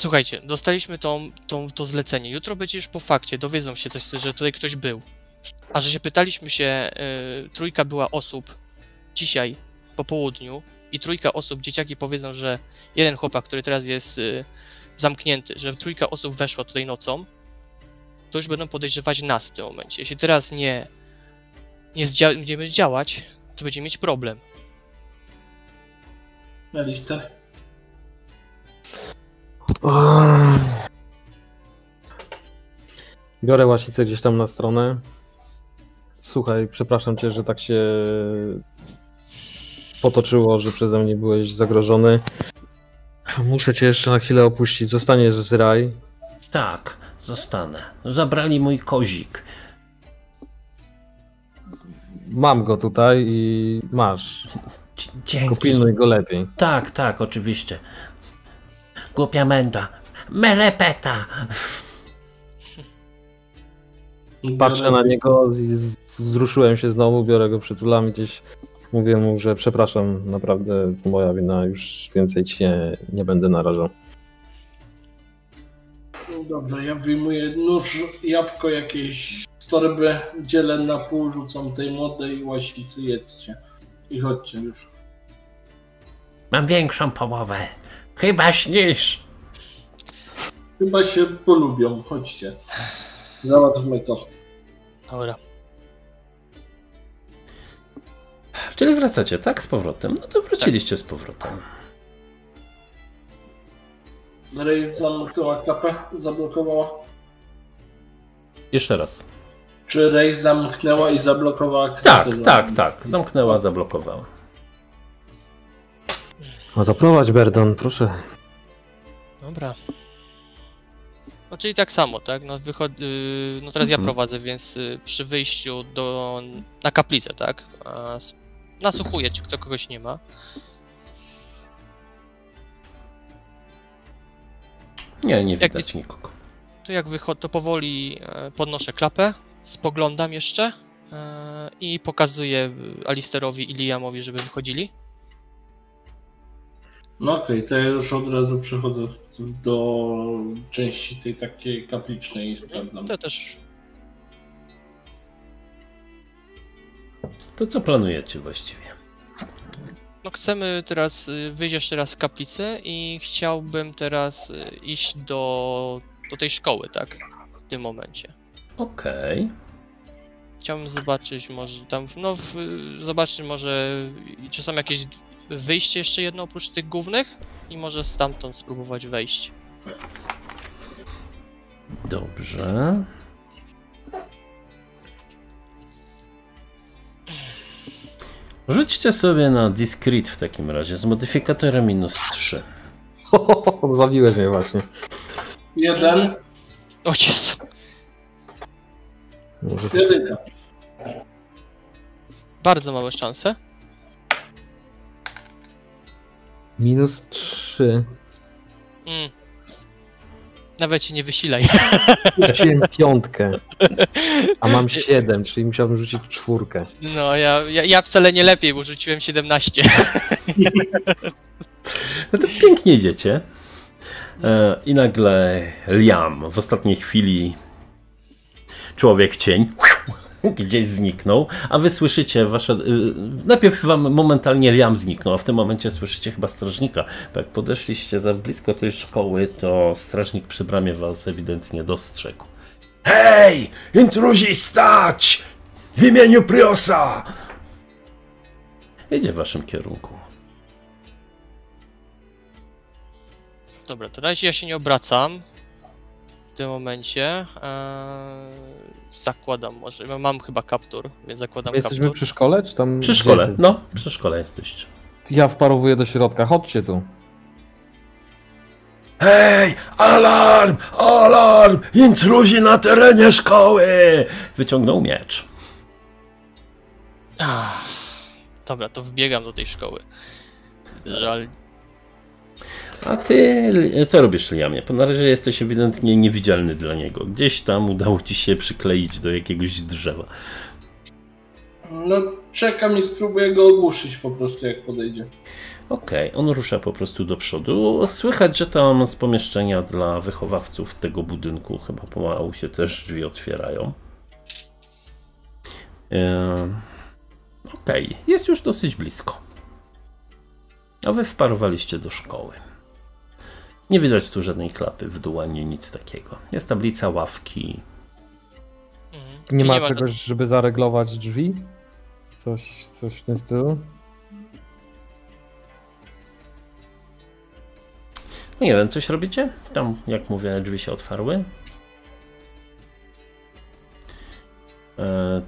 Słuchajcie, dostaliśmy tą, tą, to zlecenie. Jutro będzie już po fakcie, dowiedzą się coś, że tutaj ktoś był. A że się pytaliśmy się, y, trójka była osób dzisiaj po południu i trójka osób, dzieciaki powiedzą, że jeden chłopak, który teraz jest y, zamknięty, że trójka osób weszła tutaj nocą, to już będą podejrzewać nas w tym momencie. Jeśli teraz nie, nie zdzia- będziemy działać, to będziemy mieć problem.
Na listę?
Biorę łasicę gdzieś tam na stronę. Słuchaj, przepraszam cię, że tak się potoczyło, że przeze mnie byłeś zagrożony. Muszę cię jeszcze na chwilę opuścić. Zostaniesz z Raj.
Tak, zostanę. Zabrali mój kozik.
Mam go tutaj i masz.
Dzięki.
Popilnuj go lepiej.
Tak, tak, oczywiście. Głupia menda. Melepeta.
Patrzę na niego i wzruszyłem się znowu, biorę go, przytulam gdzieś. Mówię mu, że przepraszam, naprawdę to moja wina, już więcej ci nie, nie będę narażał.
No Dobra, ja wyjmuję nóż, jabłko jakieś z torby, dzielę na pół, rzucam tej młodej łasicy, jedzcie. I chodźcie już.
Mam większą połowę. Chyba śnisz.
Chyba się polubią, chodźcie. Załatwmy to.
Dobra.
Czyli wracacie, tak? Z powrotem. No to wróciliście z powrotem.
Rejs zamknęła kapę, zablokowała.
Jeszcze raz.
Czy Rejs zamknęła i zablokowała kapę?
Tak, tak, tak. Zamknęła, zablokowała.
No to prowadź, Berdon, proszę.
Dobra. No czyli tak samo, tak? No, wychod... y, no teraz ja
Mhm.
prowadzę, więc y, przy wyjściu do... na kaplicę, tak? Nasłuchuję, czy kto kogoś nie ma.
Nie, nie
Jak
widać
wiecie-
nikogo.
To jak wychodzę, to powoli e, podnoszę klapę, spoglądam jeszcze e, i pokazuję y, Alisterowi i Liamowi, żeby wychodzili.
No okej, to ja już od razu przechodzę do części tej takiej kaplicznej i sprawdzam.
To też
To co planujecie właściwie?
No chcemy teraz y, wyjść jeszcze raz z kaplicy i chciałbym teraz y, iść do, do tej szkoły, tak? W tym momencie.
Okej.
Chciałbym zobaczyć może tam, no w, zobaczyć może czy są jakieś wyjście jeszcze jedno oprócz tych głównych i może stamtąd spróbować wejść.
Dobrze. Rzućcie sobie na Discreet w takim razie z modyfikatorem minus 3.
Zabiłeś mnie właśnie.
Jeden,
O Jezu,
Może
bardzo małe szanse.
Minus 3.
Mm. Nawet się nie wysilaj.
Rzuciłem piątkę, a mam 7, czyli musiałbym rzucić czwórkę.
No ja, ja, ja wcale nie lepiej, bo rzuciłem 17.
No to pięknie idziecie. E, I nagle Liam w ostatniej chwili człowiek cień gdzieś zniknął, a wy słyszycie wasze. y, Najpierw wam momentalnie Liam zniknął, a w tym momencie słyszycie chyba strażnika. Bo jak podeszliście za blisko tej szkoły, to strażnik przy bramie was ewidentnie dostrzegł. Hej! Intruzi stać! W imieniu Priosa! Jedzie w waszym kierunku.
Dobra, to na razie ja się nie obracam w tym momencie. Eee, zakładam może, mam chyba kaptur, więc zakładam
My jesteśmy
kaptur.
przy szkole, czy tam?
Przy szkole,
jesteś?
no, przy szkole jesteście.
Ja wparowuję do środka, chodźcie tu.
Hej! Alarm! Alarm! Intruzi na terenie szkoły! Wyciągnął miecz.
Ach, dobra, to wbiegam do tej szkoły. Żal.
A ty, co robisz, Liamie? Bo na razie jesteś ewidentnie niewidzialny dla niego. Gdzieś tam udało ci się przykleić do jakiegoś drzewa.
No czekam i spróbuję go ogłuszyć po prostu jak podejdzie.
Okej, on rusza po prostu do przodu. Słychać, że tam z pomieszczenia dla wychowawców tego budynku chyba pomału się też drzwi otwierają. Okej, jest już dosyć blisko. A wy wparowaliście do szkoły. Nie widać tu żadnej klapy w dół, ani nic takiego. Jest tablica ławki.
Mhm.
Nie ma czegoś, żeby zareglować drzwi? Coś, coś w tym stylu?
No nie wiem, coś robicie? Tam, jak mówię, drzwi się otwarły.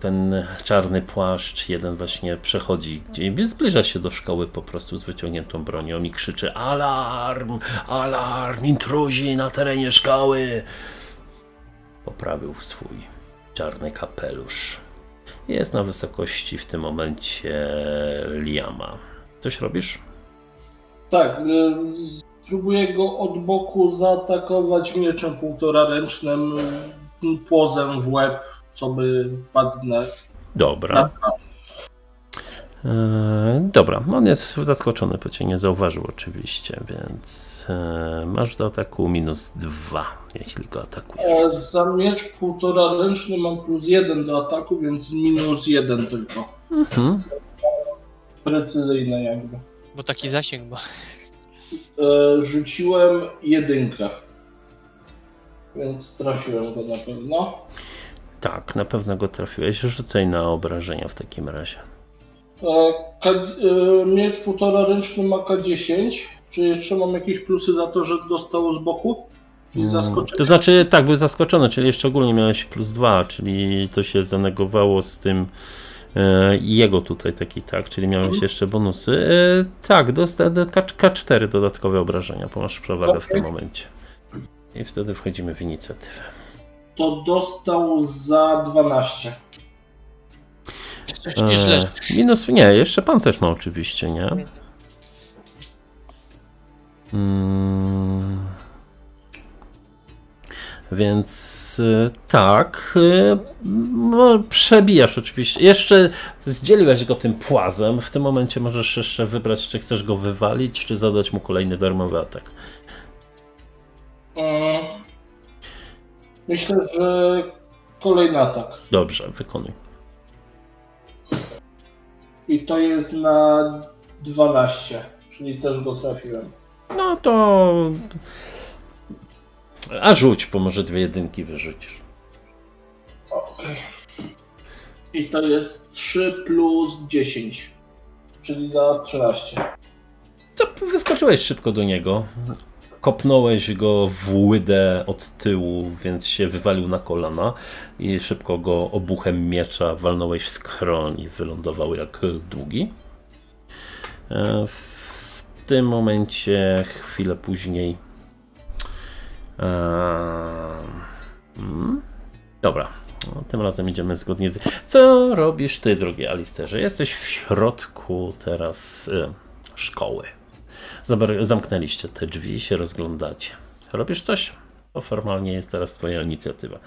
Ten czarny płaszcz, jeden właśnie przechodzi gdzieś, zbliża się do szkoły po prostu z wyciągniętą bronią i krzyczy Alarm! Alarm! Intruzi na terenie szkoły! Poprawił swój czarny kapelusz. Jest na wysokości w tym momencie Liama. Coś robisz?
Tak, y, spróbuję go od boku zaatakować mieczem półtora ręcznym, płozem w łeb, co by padnę.
Dobra. E, dobra, on jest zaskoczony, bo cię nie zauważył oczywiście, więc e, masz do ataku minus dwa, jeśli go atakujesz.
E, Za miecz półtora ręczny mam plus jeden do ataku, więc minus jeden tylko.
Mhm.
Precyzyjne jakby.
Bo taki zasięg ma.
E, Rzuciłem jedynkę. Więc trafiłem go na pewno.
Tak, na pewno go trafiłeś. Rzucaj na obrażenia w takim razie.
E, K, e, miecz półtora ręczny ma K10. Czy jeszcze mam jakieś plusy za to, że dostał z boku? I
Mm,
zaskoczenie?
To znaczy, tak, był zaskoczony, czyli jeszcze ogólnie miałeś plus dwa, czyli to się zanegowało z tym e, jego tutaj taki tak, czyli miałeś
Mhm.
jeszcze bonusy. E, tak, dostał K, K4 dodatkowe obrażenia, bo masz przewagę w tym momencie. I wtedy wchodzimy w inicjatywę.
To dostał za 12.
Nie źle.
E, minus, nie, jeszcze pancerz ma oczywiście, nie? Mm. Więc e, tak, e, no, przebijasz oczywiście. Jeszcze zdzieliłeś go tym płazem. W tym momencie możesz jeszcze wybrać, czy chcesz go wywalić, czy zadać mu kolejny darmowy atak.
Mm. Myślę, że kolejny atak.
Dobrze, wykonuj.
I to jest na 12, czyli też go trafiłem.
No to. A rzuć, bo może dwie jedynki wyrzucisz.
Okej. I to jest 3 plus 10, czyli za 13.
To wyskoczyłeś szybko do niego. Kopnąłeś go w łydę od tyłu, więc się wywalił na kolana i szybko go obuchem miecza walnąłeś w skroń i wylądował jak długi. E, W tym momencie, chwilę później. e, mm, Dobra, no, tym razem idziemy zgodnie z. Co robisz ty, drogi Alisterze? Jesteś w środku teraz e, szkoły. Zamknęliście te drzwi i się rozglądacie. Robisz coś? To formalnie jest teraz twoja inicjatywa.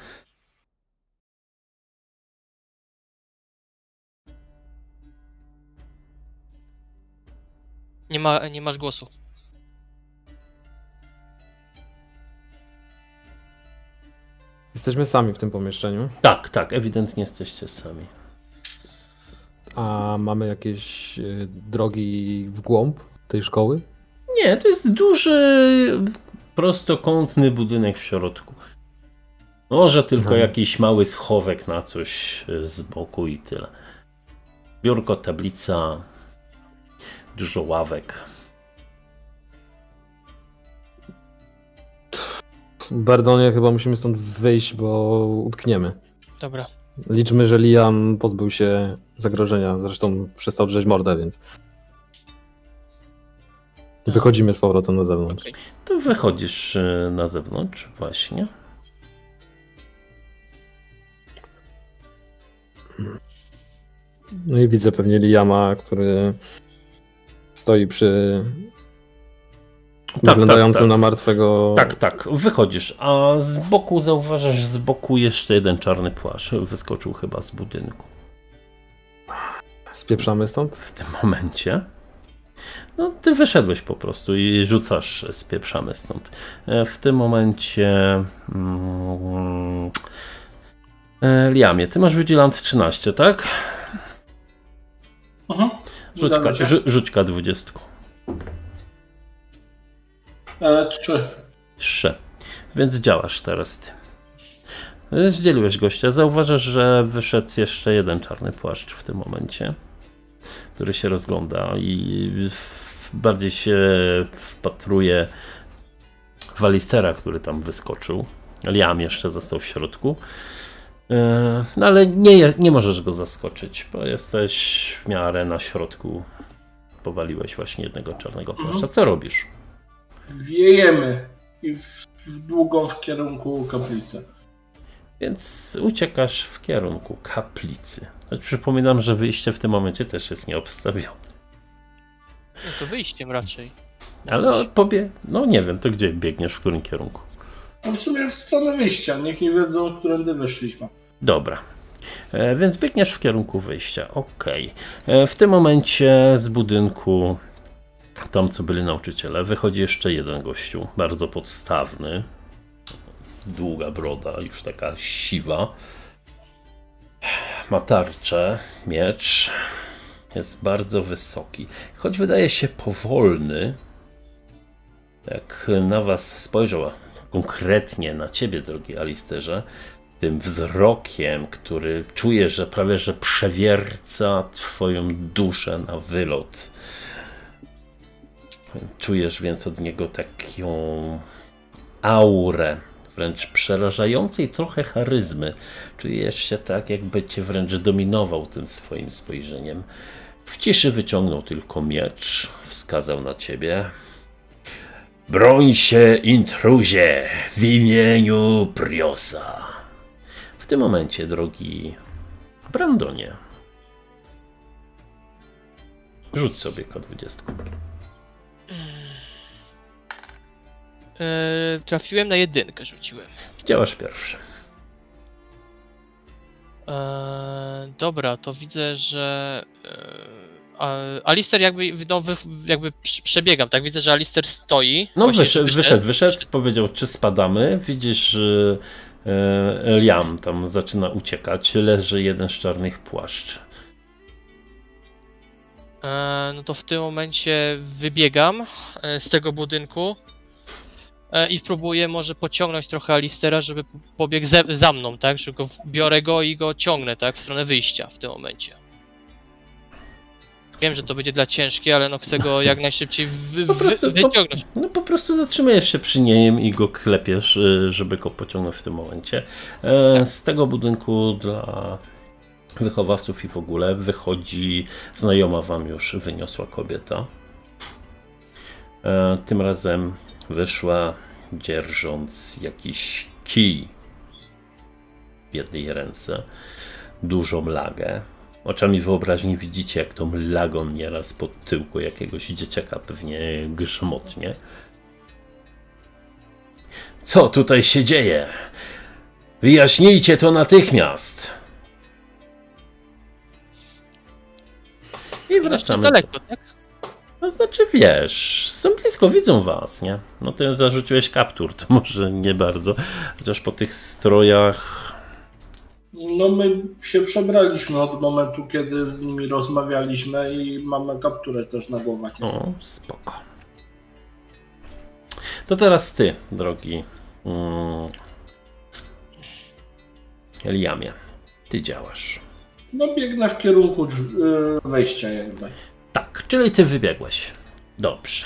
Nie, ma, nie masz głosu.
Jesteśmy sami w tym pomieszczeniu.
Tak, tak, ewidentnie jesteście sami.
A mamy jakieś y, drogi w głąb tej szkoły?
Nie, to jest duży, prostokątny budynek w środku. Może tylko
Mhm.
jakiś mały schowek na coś y, z boku i tyle. Biurko, tablica, dużo ławek.
Berdonie chyba musimy stąd wyjść, bo utkniemy.
Dobra.
Liczmy, że Liam pozbył się zagrożenia. Zresztą przestał drzeć mordę, więc. Wychodzimy z powrotem na zewnątrz.
Okej.
To wychodzisz y, na zewnątrz, właśnie.
No i widzę pewnie Liama, który stoi przy wyglądającym
tak.
na martwego.
Tak, tak, wychodzisz, a z boku zauważasz z boku jeszcze jeden czarny płaszcz. Wyskoczył chyba z budynku.
Spieprzamy stąd?
w tym momencie. No, ty wyszedłeś po prostu i rzucasz spieprzamy stąd. E, W tym momencie. Mm, e, Liamie, ty masz Vigilant 13, tak?
Mhm.
Rzućka,
Zgadza się.
rzu, rzućka 20.
E, 3.
3. Więc działasz teraz ty. Zdzieliłeś gościa. Zauważasz, że wyszedł jeszcze jeden czarny płaszcz w tym momencie, który się rozgląda i bardziej się wpatruje w Alistera, który tam wyskoczył. Liam jeszcze został w środku. E, No ale nie, nie możesz go zaskoczyć, bo jesteś w miarę na środku. Powaliłeś właśnie jednego czarnego płaszcza. Co robisz?
Wiejemy i w, w długą w kierunku kaplicy.
Więc uciekasz w kierunku kaplicy. Choć przypominam, że wyjście w tym momencie też jest nieobstawione.
No to wyjściem raczej.
Ale pobie... No nie wiem, to gdzie biegniesz, w którym kierunku?
No w sumie w stronę wyjścia, niech nie wiedzą, którędy wyszliśmy.
Dobra. E, więc biegniesz w kierunku wyjścia. Okej. E, W tym momencie z budynku, tam co byli nauczyciele, wychodzi jeszcze jeden gościu, bardzo podstawny. Długa broda, już taka siwa. Ma tarczę, miecz. Jest bardzo wysoki. Choć wydaje się powolny, jak na was spojrzał, konkretnie na ciebie, drogi Alisterze, tym wzrokiem, który czujesz, że prawie że przewierca twoją duszę na wylot. Czujesz więc od niego taką aurę, wręcz przerażającej trochę charyzmy. Czujesz się tak, jakby cię wręcz dominował tym swoim spojrzeniem. W ciszy wyciągnął tylko miecz, wskazał na ciebie. Broń się, intruzie, w imieniu Priosa. W tym momencie, drogi Brandonie, rzuć sobie K20.
Eee, trafiłem na jedynkę, rzuciłem.
Działasz pierwszy.
Eee, dobra, to widzę, że eee, a- Alister jakby, no, wy, jakby przebiegam, tak? Widzę, że Alister stoi.
No
Właśnie
wyszedł, wyszedł, wyszedł, powiedział, czy spadamy. Widzisz, że e, Liam tam zaczyna uciekać. Leży jeden z czarnych płaszcz.
E, no to w tym momencie wybiegam e, z tego budynku e, i próbuję może pociągnąć trochę Alistera, żeby pobiegł ze, za mną, tak? Że go, biorę go i go ciągnę, tak? W stronę wyjścia w tym momencie. Wiem, że to będzie dla ciężkie, ale no chcę go jak najszybciej wy,
Po prostu
wy,
po-
wyciągnąć.
No po prostu zatrzymujesz się przy nim i go klepiesz, e, żeby go pociągnąć w tym momencie. E, Z tego budynku dla wychowawców i w ogóle wychodzi znajoma wam już wyniosła kobieta. E, Tym razem wyszła dzierżąc jakiś kij w jednej ręce, dużą lagę. Oczami wyobraźni widzicie, jak tą lagą nieraz pod tyłku jakiegoś dzieciaka pewnie grzmotnie. Co tutaj się dzieje? Wyjaśnijcie to natychmiast! I wracamy.
Daleko, tak?
No znaczy wiesz, są blisko, widzą was, nie? No ty zarzuciłeś kaptur, to może nie bardzo. Chociaż po tych strojach.
No my się przebraliśmy od momentu, kiedy z nimi rozmawialiśmy i mamy kapturę też na głowach.
O, spoko. To teraz ty, drogi mm, Liamie. Ty działasz.
No biegnę w kierunku drzwi, yy, wejścia jakby.
Tak, czyli ty wybiegłeś. Dobrze.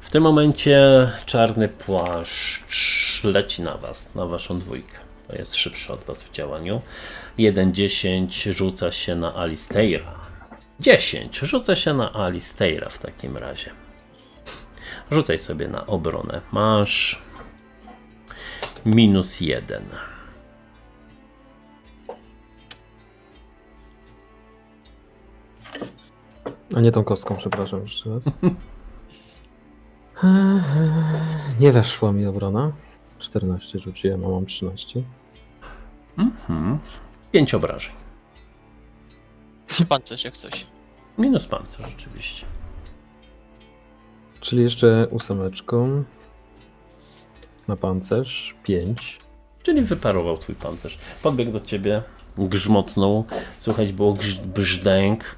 W tym momencie czarny płaszcz leci na was, na waszą dwójkę. To jest szybszy od was w działaniu. 1-10 rzuca się na Alistaira. 10 rzuca się na Alistaira w takim razie. Rzucaj sobie na obronę. Masz minus 1.
A nie tą kostką, przepraszam jeszcze raz. Nie weszła mi obrona. 14 rzuciłem, a mam 13.
Mhm. 5 obrażeń.
Pancerz jak coś.
Minus pancerz rzeczywiście.
Czyli jeszcze ósemeczką. Na pancerz. 5.
Czyli wyparował twój pancerz. Podbiegł do ciebie, grzmotnął. Słuchać było grz- brzdęk.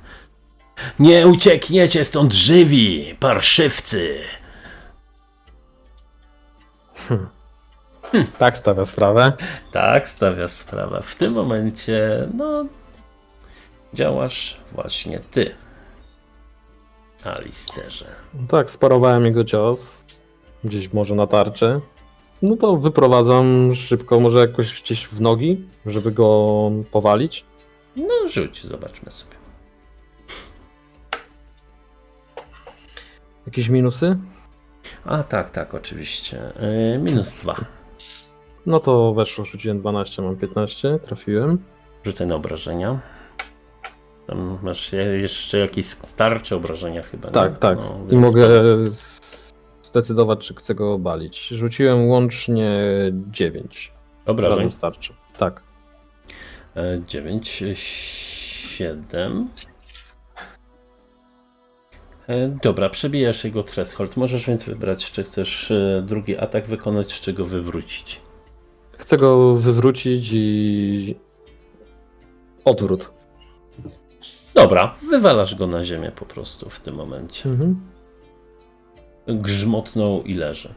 Nie uciekniecie stąd żywi, parszywcy!
Tak stawia sprawę.
Tak stawia sprawa. W tym momencie, no, działasz właśnie ty, Alisterze.
No Tak, sparowałem jego cios. Gdzieś może na tarczę. No to wyprowadzam szybko, może jakoś gdzieś w nogi, żeby go powalić.
No, rzuć, zobaczmy sobie.
Jakieś minusy?
A tak, tak, oczywiście. Yy, minus dwa.
No to weszło, rzuciłem 12, mam 15, trafiłem.
Rzucaj na obrażenia. Tam masz je- jeszcze jakieś starcze obrażenia chyba. nie?
Tak, tak.
No,
I mogę zdecydować, czy chcę go obalić. Rzuciłem łącznie 9.
Obrażeń.
Starczy. Tak.
9, 7. E, Dobra, przebijasz jego threshold. Możesz więc wybrać, czy chcesz e, drugi atak wykonać, czy go wywrócić.
Chcę go wywrócić i... Odwrót.
Dobra, wywalasz go na ziemię po prostu w tym momencie.
Mhm.
Grzmotnął i leży.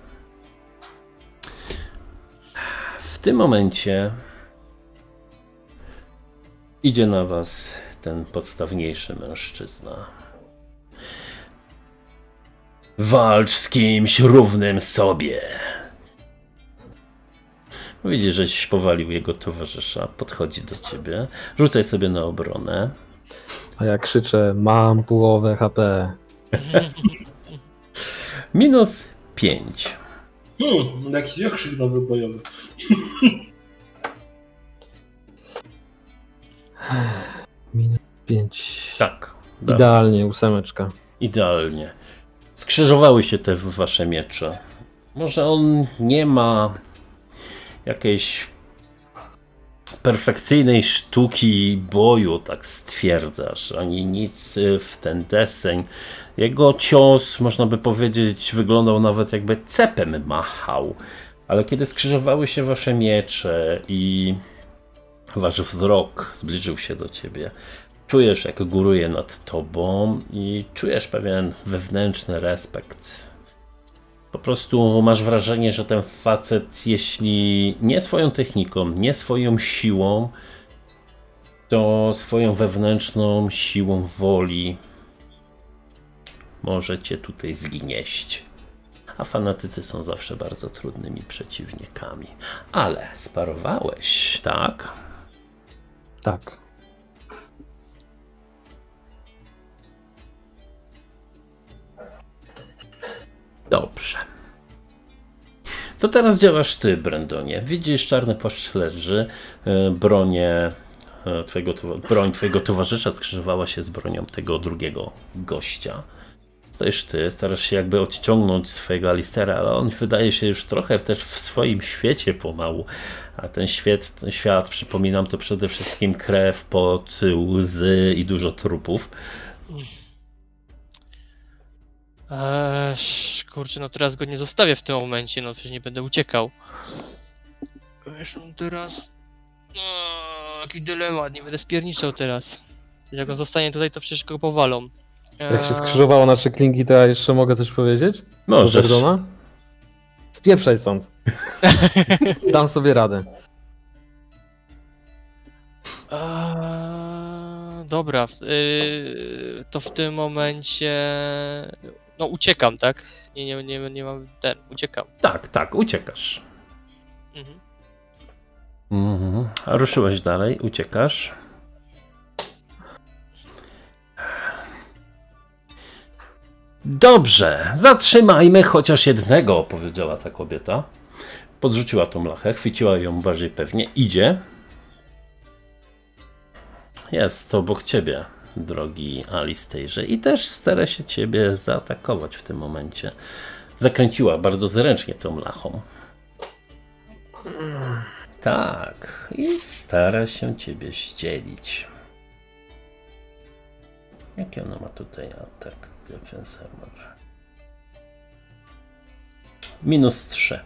W tym momencie Idzie na was ten podstawniejszy mężczyzna. Walcz z kimś równym sobie. Widzi, żeś powalił jego towarzysza. Podchodzi do ciebie. Rzucaj sobie na obronę.
A ja krzyczę, mam połowę HP.
Minus 5.
Hmm, jakiś jakrzyk nowy bojowy.
Minus 5.
Tak.
Idealnie, ósemeczka.
Idealnie. Skrzyżowały się te wasze miecze. Może on nie ma jakiejś perfekcyjnej sztuki boju, tak stwierdzasz, ani nic w ten deseń. Jego cios, można by powiedzieć, wyglądał nawet jakby cepem machał. Ale kiedy skrzyżowały się wasze miecze i wasz wzrok zbliżył się do ciebie, czujesz jak góruje nad tobą i czujesz pewien wewnętrzny respekt. Po prostu masz wrażenie, że ten facet, jeśli nie swoją techniką, nie swoją siłą, to swoją wewnętrzną siłą woli może cię tutaj zginieść. A fanatycy są zawsze bardzo trudnymi przeciwnikami. Ale sparowałeś, tak?
Tak.
Dobrze. To teraz działasz ty, Brendonie. Widzisz, czarny płaszcz leży, e, bronię e, twojego, broń twojego towarzysza skrzyżowała się z bronią tego drugiego gościa. Stoisz ty, starasz się jakby odciągnąć swojego Alistera, ale on wydaje się już trochę też w swoim świecie pomału. A ten świat, ten świat przypominam, to przede wszystkim krew, pot, łzy i dużo trupów.
Eee, kurczę, no teraz go nie zostawię w tym momencie, no przecież nie będę uciekał. Wiesz, on teraz... No, jaki dylemat, nie będę spierniczał teraz. Jak on zostanie tutaj, to przecież go powalą.
Jak się
Eee,
skrzyżowało na trzy klingi, to ja jeszcze mogę coś powiedzieć?
Możesz.
Verdona? Spieprzaj stąd. Dam sobie radę.
Eee, dobra, yy, to w tym momencie... No uciekam, tak? Nie, nie, nie, nie mam... ten, uciekam.
Tak, tak, uciekasz.
Mhm.
Mhm. A ruszyłeś dalej, uciekasz. Dobrze, zatrzymajmy chociaż jednego, powiedziała ta kobieta. Podrzuciła tą lachę, chwyciła ją bardziej pewnie. Idzie. Jest obok ciebie, drogi Alistairze, i też stara się ciebie zaatakować w tym momencie. Zakręciła bardzo zręcznie tą lachą. Tak, i stara się ciebie zdzielić. Jaki ona ma tutaj atak defense armor? Minus 3.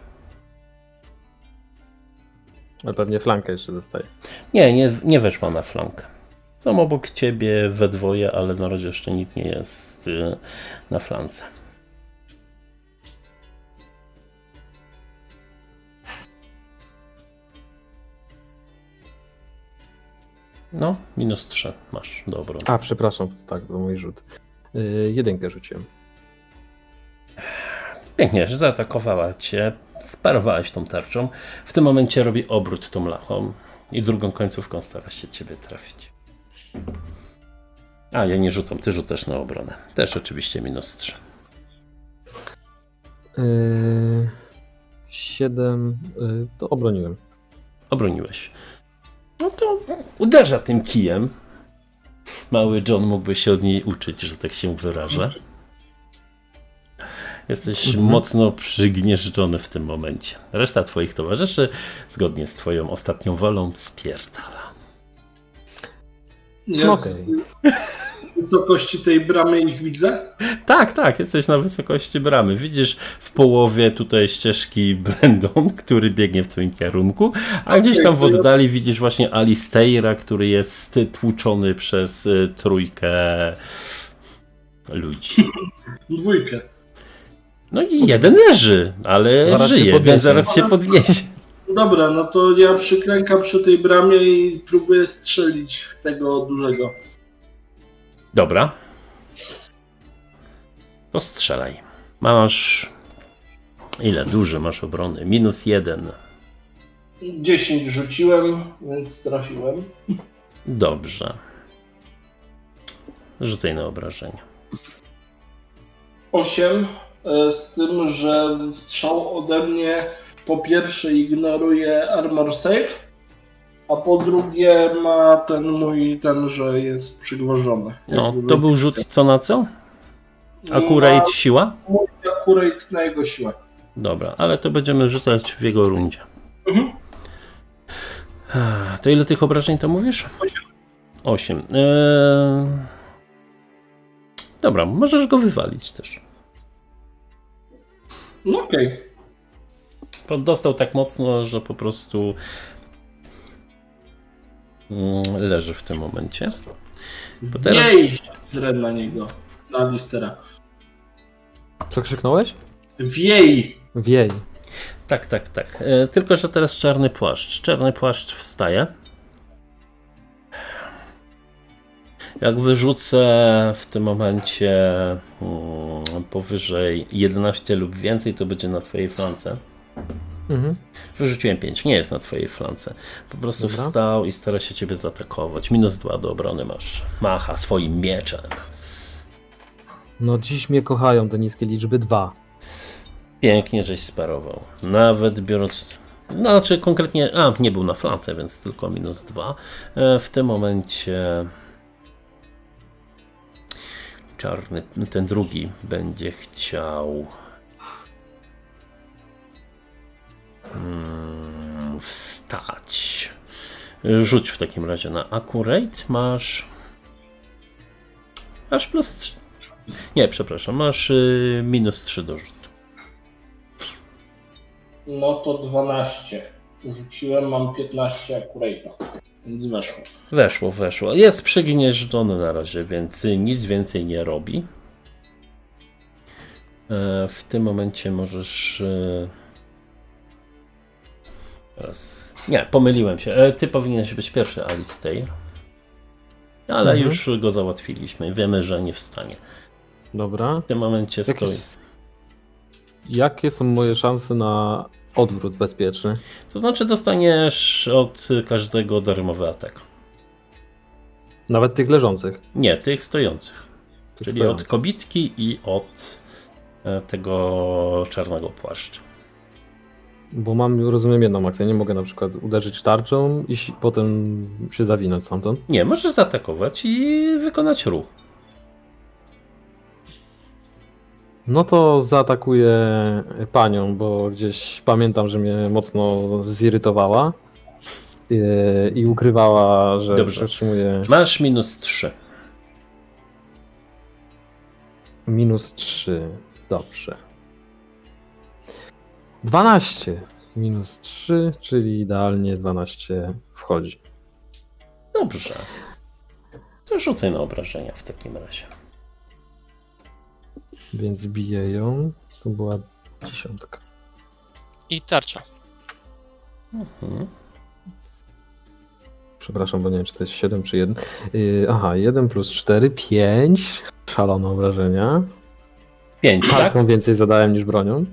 Ale pewnie flankę jeszcze dostaję.
Nie, nie, nie weszła na flankę. Są obok ciebie we dwoje, ale na razie jeszcze nikt nie jest y, na flance. No, minus 3 masz, dobro.
A, przepraszam, to tak, to mój rzut. Yy, jedynkę rzuciłem.
Pięknie, że zaatakowała cię, sparowałeś tą tarczą. W tym momencie robi obrót tą lachą i drugą końcówką stara się ciebie trafić. A, ja nie rzucam, ty rzucasz na obronę. Też oczywiście minus 3.
Yy, siedem, yy, to obroniłem.
Obroniłeś. No to uderza tym kijem. Mały John mógłby się od niej uczyć, że tak się wyrażę. Jesteś
Mhm.
mocno przygnieżdżony w tym momencie. Reszta twoich towarzyszy, zgodnie z twoją ostatnią wolą, spierdala.
Ja z wysokości tej bramy ich widzę.
Tak, tak, jesteś na wysokości bramy. Widzisz w połowie tutaj ścieżki Brandon, który biegnie w twoim kierunku, a gdzieś tam w
to ja-
oddali widzisz właśnie Alistaira, który jest tłuczony przez y, trójkę ludzi.
Dwójkę.
No i jeden leży, ale
Zaraz
żyje, więc zaraz się podniesie.
Dobra, no to ja przyklękam przy tej bramie i próbuję strzelić tego dużego.
Dobra. To strzelaj. Masz. Ile? Duży masz obrony. Minus jeden.
10 rzuciłem, więc trafiłem.
Dobrze. Rzucaj na obrażenia.
8, e, z tym, że strzał ode mnie po pierwsze ignoruje armor save, a po drugie ma ten mój, ten, że jest przygwożony.
No, to był rzut co na co? Akurat siła?
Mój akurat na jego siłę.
Dobra, ale to będziemy rzucać w jego rundzie.
Mhm.
To ile tych obrażeń to mówisz? Osiem. Eee... Dobra, możesz go wywalić też.
No okej.
Bo Dostał tak mocno, że po prostu mm, leży w tym momencie. Bo teraz-
Jej! Dren na niego. Na listera.
Co krzyknąłeś?
Wiej!
Wiej.
Tak, tak, tak. E, tylko, że teraz czarny płaszcz. Czarny płaszcz wstaje. Jak wyrzucę w tym momencie mm, powyżej 11 lub więcej, to będzie na twojej flance.
Mhm.
Wyrzuciłem 5, nie jest na twojej flance. Po prostu
Dobra.
wstał i stara się ciebie zaatakować. Minus 2 do obrony masz. Macha swoim mieczem.
No dziś mnie kochają te niskie liczby dwa.
Pięknie żeś sparował. Nawet biorąc. No, znaczy konkretnie. A, nie był na flance, więc tylko minus 2. W tym momencie. Czarny, ten drugi będzie chciał. Mm, wstać. Rzuć w takim razie na accurate. Masz. Masz plus 3. Nie, przepraszam, masz y, minus 3 do rzutu.
No to 12. Rzuciłem, mam 15 akuratna. Więc weszło.
Weszło, weszło. Jest przygnieżdżony na razie, więc nic więcej nie robi. E, W tym momencie możesz. e, Teraz. Nie, pomyliłem się. E, Ty powinieneś być pierwszy, Alistair. Ale
Mhm.
już go załatwiliśmy. Wiemy, że nie wstanie.
Dobra.
W tym momencie
Jakie,
stoi.
s- jakie są moje szanse na odwrót bezpieczny?
To znaczy, dostaniesz od każdego darmowy atak.
Nawet tych leżących.
Nie, tych stojących.
Tych
Czyli
stojących.
od kobitki i od e, tego czarnego płaszcza.
Bo mam, rozumiem, jedną akcję. Nie mogę na przykład uderzyć tarczą i potem się zawinąć stamtąd.
Nie, możesz zaatakować i wykonać ruch.
No to zaatakuję panią, bo gdzieś pamiętam, że mnie mocno zirytowała i, i ukrywała, że
Dobrze.
przetrzymuje
Masz minus 3.
minus 3. Dobrze. 12 minus 3, czyli idealnie 12 wchodzi.
Dobrze. To rzucaj na obrażenia w takim razie.
Więc biję ją. To była dziesiątka.
I tarcza.
Mhm.
Przepraszam, bo nie wiem, czy to jest 7 czy 1. Yy, aha, 1 plus 4, 5. Szalone obrażenia.
5, tak?
Taką więcej zadałem niż bronią.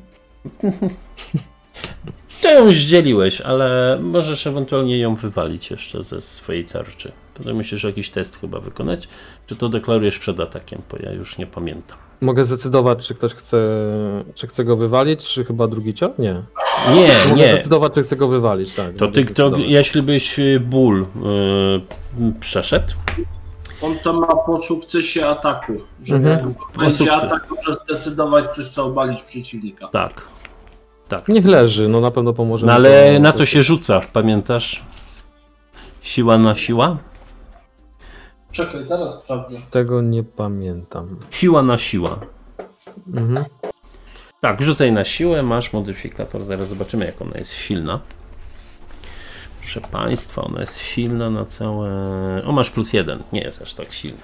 To ją zdzieliłeś, ale możesz ewentualnie ją wywalić jeszcze ze swojej tarczy. Potem musisz jakiś test chyba wykonać. Czy to deklarujesz przed atakiem, bo ja już nie pamiętam.
Mogę zdecydować, czy ktoś chce, czy chce go wywalić, czy chyba drugi cios? Nie.
Nie,
Mogę
nie.
zdecydować, czy chcę go wywalić, tak.
To ty, to, jeśli byś ból y, przeszedł,
On to ma po sukcesie ataku. Że
Mhm.
będzie
sukces.
atak, może zdecydować, czy chce obalić przeciwnika.
tak. Tak.
Niech leży, no na pewno pomoże.
No ale na co się rzuca, pamiętasz? Siła na siła?
Czekaj, zaraz sprawdzę.
Tego nie pamiętam.
Siła na siła.
Mhm.
Tak, rzucaj na siłę, masz modyfikator, zaraz zobaczymy jak ona jest silna. Proszę Państwa, ona jest silna na całe... O, masz plus jeden, nie jest aż tak silna.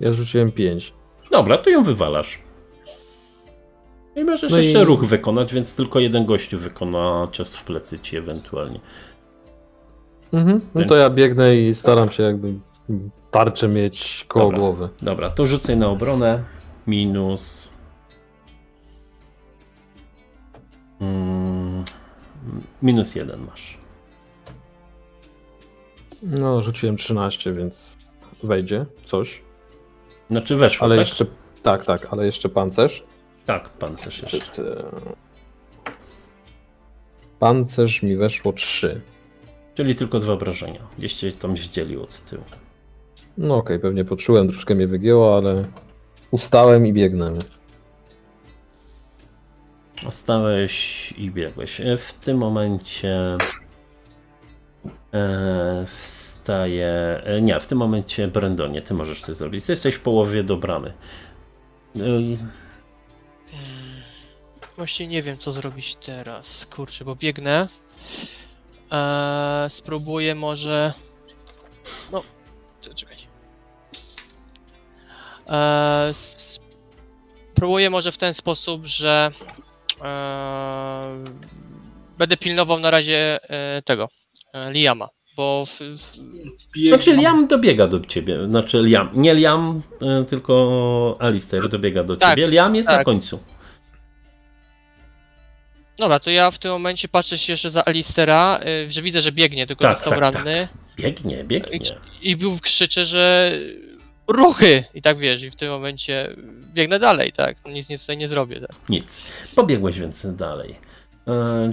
Ja rzuciłem 5.
Dobra, to ją wywalasz. I możesz
No
jeszcze
i-
ruch wykonać, więc tylko jeden gościu wykona cios w plecy ci ewentualnie.
Mhm. No to ja biegnę i staram się jakby tarczę mieć koło
Dobra.
głowy.
Dobra, to rzucaj na obronę. Minus. Mm, minus jeden masz.
No, rzuciłem 13, więc wejdzie coś.
Znaczy weszło,
Ale
tak?
jeszcze. Tak, tak, ale jeszcze pancerz.
Tak, pancerz jeszcze.
Pancerz mi weszło 3.
Czyli tylko dwa obrażenia. Gdzieś cię tam zdzieli od tyłu.
No okej, pewnie poczułem, troszkę mnie wygięło, ale ustałem i biegnę.
Ostałeś i biegłeś. E, W tym momencie e, wstaje. E, nie, w tym momencie Brendonie, ty możesz coś zrobić. Ty jesteś w połowie do bramy.
Właśnie nie wiem, co zrobić teraz. Kurczę, bo biegnę. Eee, spróbuję może. No, czekaj. Eee, spróbuję może w ten sposób, że eee, będę pilnował na razie e, tego e, Liama, bo w, w.
Znaczy Liam dobiega do ciebie. Znaczy Liam, nie Liam, e, tylko Alistair dobiega do
Tak,
ciebie. Liam jest na
tak.
końcu.
Dobra, to ja w tym momencie patrzę się jeszcze za Alistera, y, że widzę, że biegnie, tylko
Tak,
został
tak,
ranny.
Biegnie, biegnie.
I był krzyczy, że ruchy! I tak wiesz, i w tym momencie biegnę dalej, tak? Nic, nic tutaj nie zrobię, tak?
Nic. Pobiegłeś więc dalej. E,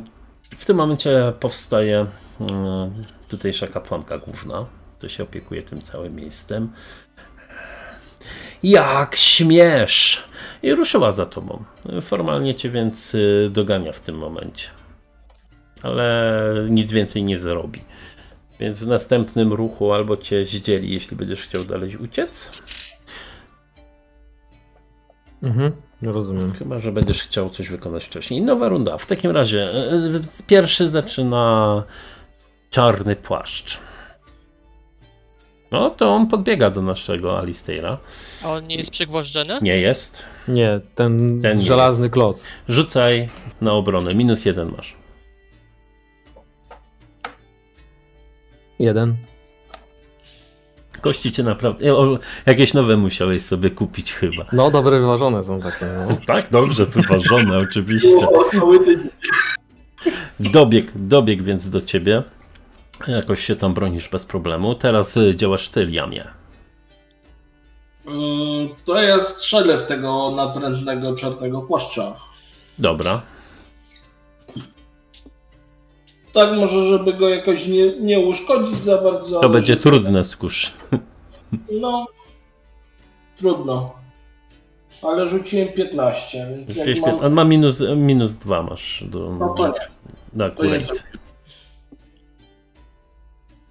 W tym momencie powstaje e, tutejsza kapłanka główna, co się opiekuje tym całym miejscem. Jak śmiesz! I ruszyła za tobą. Formalnie cię więc y, dogania w tym momencie. Ale nic więcej nie zrobi. Więc w następnym ruchu albo cię zdzieli, jeśli będziesz chciał dalej uciec,
Mhm, rozumiem.
Chyba, że będziesz chciał coś wykonać wcześniej. Nowa runda. W takim razie e, pierwszy zaczyna czarny płaszcz. No to on podbiega do naszego Alistaira.
A on nie jest przygwożdżony?
Nie jest.
Nie, ten,
Ten nie
żelazny kloc.
Rzucaj na obronę. Minus jeden masz.
Jeden.
Kości cię naprawdę. e, O, jakieś nowe musiałeś sobie kupić chyba.
No, dobre wyważone są takie. No.
Tak, dobrze, wyważone, oczywiście. Dobieg, dobieg więc do ciebie. Jakoś się tam bronisz bez problemu. Teraz y, działasz ty, Liamie.
Mm, To ja strzelę w tego natrętnego czarnego płaszcza.
Dobra.
Tak, może żeby go jakoś nie, nie uszkodzić za bardzo.
To będzie trudne skórz.
No, trudno. Ale rzuciłem 15, więc
Rzuciłeś
mam...
On ma minus, minus dwa masz do,
No to nie,
na
to nie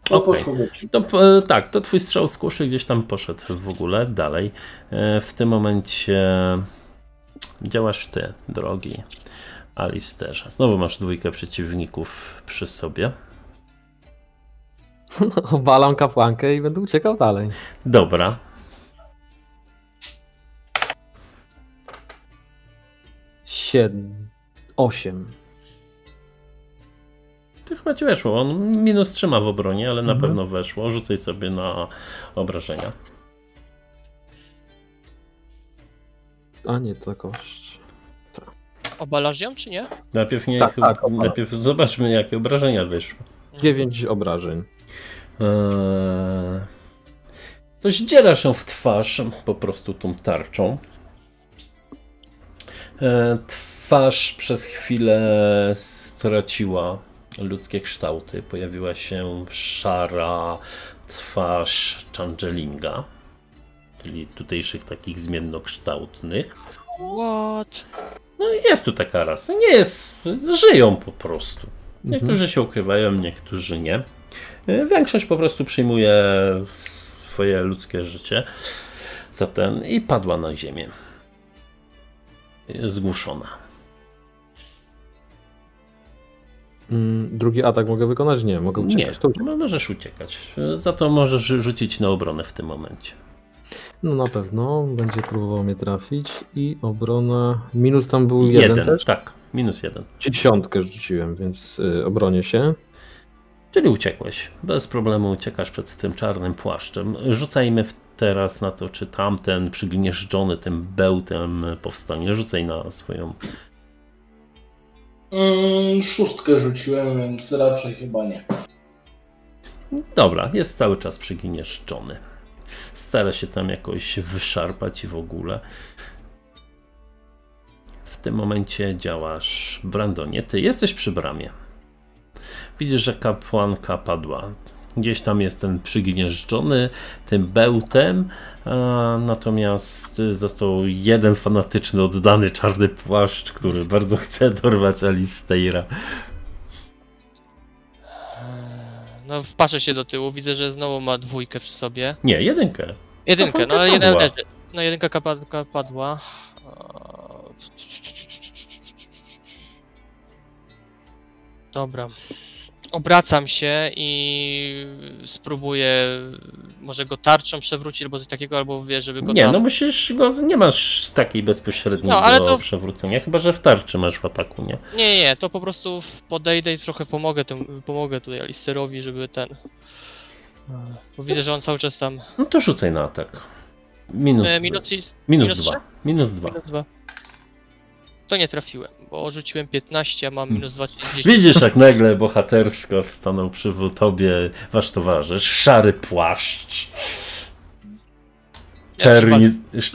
To
Okej.
poszło.
To, p- tak, to twój strzał z kuszy gdzieś tam poszedł w ogóle dalej. E, W tym momencie działasz ty, drogi Alisterze. Znowu masz dwójkę przeciwników przy sobie.
Obalam kapłankę i będę uciekał dalej.
Dobra.
Siedem. Osiem.
To chyba ci weszło. On minus trzyma w obronie, ale na
Mhm.
pewno weszło. Rzucaj sobie na obrażenia.
A nie, to kość.
Obalasz ją, czy nie?
Najpierw, nie,
Tak, tak,
najpierw zobaczmy, jakie obrażenia wyszły.
Dziewięć obrażeń.
Eee, To zdzierasz się w twarz po prostu tą tarczą. Eee, Twarz przez chwilę straciła ludzkie kształty. Pojawiła się szara twarz Changelinga, czyli tutejszych takich zmiennokształtnych.
What?
No i jest tu taka rasa. Nie jest, żyją po prostu.
Mhm.
Niektórzy się ukrywają, niektórzy nie. E, Większość po prostu przyjmuje swoje ludzkie życie za ten i padła na ziemię. Jest Zgłuszona.
Drugi atak mogę wykonać? Nie, mogę uciekać.
Nie, no możesz uciekać. Za to możesz rzucić na obronę w tym momencie.
No na pewno, będzie próbował mnie trafić i obrona, minus tam był jeden,
Jeden,
też?
tak, minus jeden.
Dziesiątkę rzuciłem, więc y, obronię się.
Czyli uciekłeś. Bez problemu uciekasz przed tym czarnym płaszczem. Rzucajmy teraz na to, czy tamten przygnieżdżony tym bełtem powstanie. Rzucaj na swoją.
Mm, szóstkę rzuciłem, więc raczej chyba nie.
Dobra, jest cały czas przygnieżdżony. Stara się tam jakoś wyszarpać i w ogóle. W tym momencie działasz, Brandonie. Ty jesteś przy bramie. Widzisz, że kapłanka padła. Gdzieś tam jest ten przygnieżdżony tym bełtem, natomiast został jeden fanatyczny, oddany czarny płaszcz, który bardzo chce dorwać Alistaira.
No, patrzę się do tyłu, widzę, że znowu ma dwójkę przy sobie.
Nie, jedynkę.
Jedynkę, no ale jeden leży. No jedynka kapa- padła. Dobra. Obracam się i spróbuję może go tarczą przewrócić albo coś takiego, albo wie, żeby go
Nie,
tam...
no musisz go. Nie masz takiej bezpośredniej
No, ale
do
to-
przewrócenia, chyba że w tarczy masz w ataku, nie?
Nie, nie, to po prostu podejdę i trochę pomogę, tym, pomogę tutaj Alisterowi, żeby ten... Bo widzę, że on cały czas tam...
No to rzucaj na atak. Minus,
E,
minus,
minus,
minus
minus
dwa. Minus dwa.
minus dwa. To nie trafiłem, bo rzuciłem 15, a mam
Hmm.
minus 2, czyli 10.
Widzisz, jak nagle bohatersko stanął przy tobie wasz towarzysz, szary płaszcz. Czerni,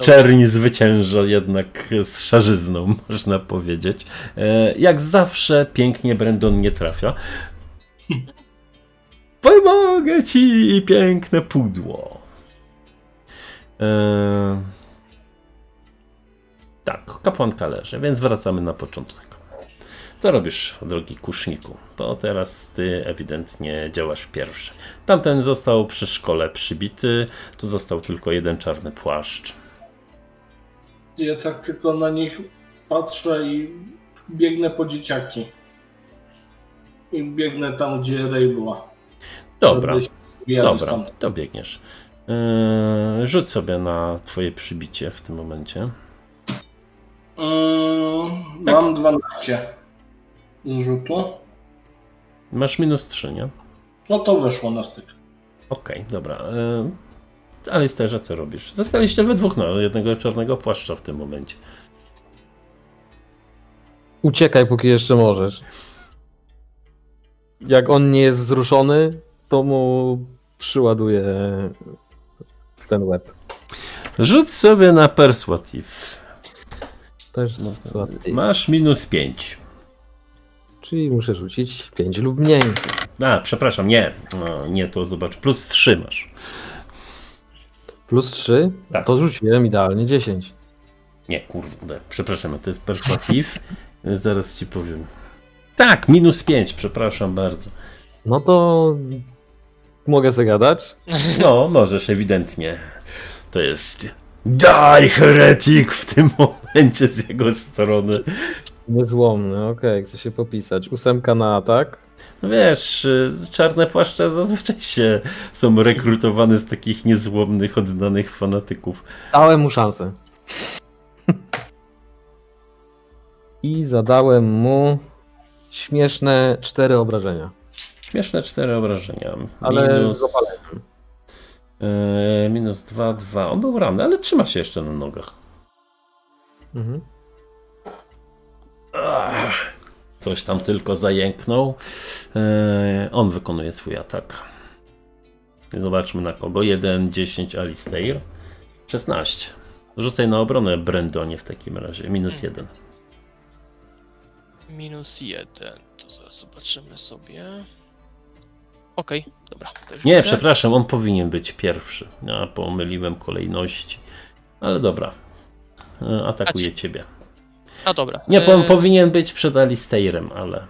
czerni zwycięża jednak z szarzyzną, można powiedzieć. E, Jak zawsze pięknie Brandon nie trafia. Pomogę ci, piękne pudło. E, Tak, kapłanka leży, więc wracamy na początek. Co robisz, drogi kuszniku? Bo teraz ty ewidentnie działasz pierwszy. Tamten został przy szkole przybity, tu został tylko jeden czarny płaszcz.
Ja tak tylko na nich patrzę i biegnę po dzieciaki. I biegnę tam, gdzie Ray była.
Dobra, dobra, to biegniesz. Yy, rzuć sobie na twoje przybicie w tym momencie.
Mm,
Tak.
Mam 12 z rzutu.
Masz minus 3, nie?
No to weszło na styk.
Okej, dobra. Yy, Alisterze, co robisz? Zostaliście we dwóch na jednego czarnego płaszcza w tym momencie.
Uciekaj, póki jeszcze możesz. Jak on nie jest wzruszony, to mu przyładuję w ten łeb.
Rzuć sobie na perswative.
Też
No
no,
Masz minus 5.
Czyli muszę rzucić 5 lub mniej.
A, przepraszam, nie. No, nie, to zobacz. Plus 3 masz.
Plus 3,
Tak.
to rzuciłem idealnie 10.
Nie, kurde, przepraszam, to jest perswative. Zaraz ci powiem. Tak, minus 5, przepraszam bardzo.
No to mogę sobie gadać.
No, możesz ewidentnie. To jest Die Heretic w tym momencie z jego strony.
Niezłomny, okej, chcę się popisać. Ósemka na atak.
No wiesz, y, czarne płaszcze zazwyczaj się są rekrutowane z takich niezłomnych, oddanych fanatyków.
Dałem mu szansę. I zadałem mu śmieszne 4 obrażenia.
Śmieszne cztery obrażenia.
Ale
minus,
z
e, minus 2, 2. On był ranny, ale trzyma się jeszcze na nogach.
Mhm.
Ach, Ktoś tam tylko zajęknął. E, on wykonuje swój atak. Zobaczmy na kogo. 1, 10 Alistair. 16. Rzucaj na obronę Brendonie w takim razie. Minus 1.
Minus 1, to zaraz zobaczymy sobie. Okej, dobra. to już
Nie,
widzę.
przepraszam, on powinien być pierwszy. Ja pomyliłem kolejności. Ale dobra. E, Atakuje
Macie.
ciebie.
A dobra.
Nie, on
e,
powinien być przed Alistairem, ale.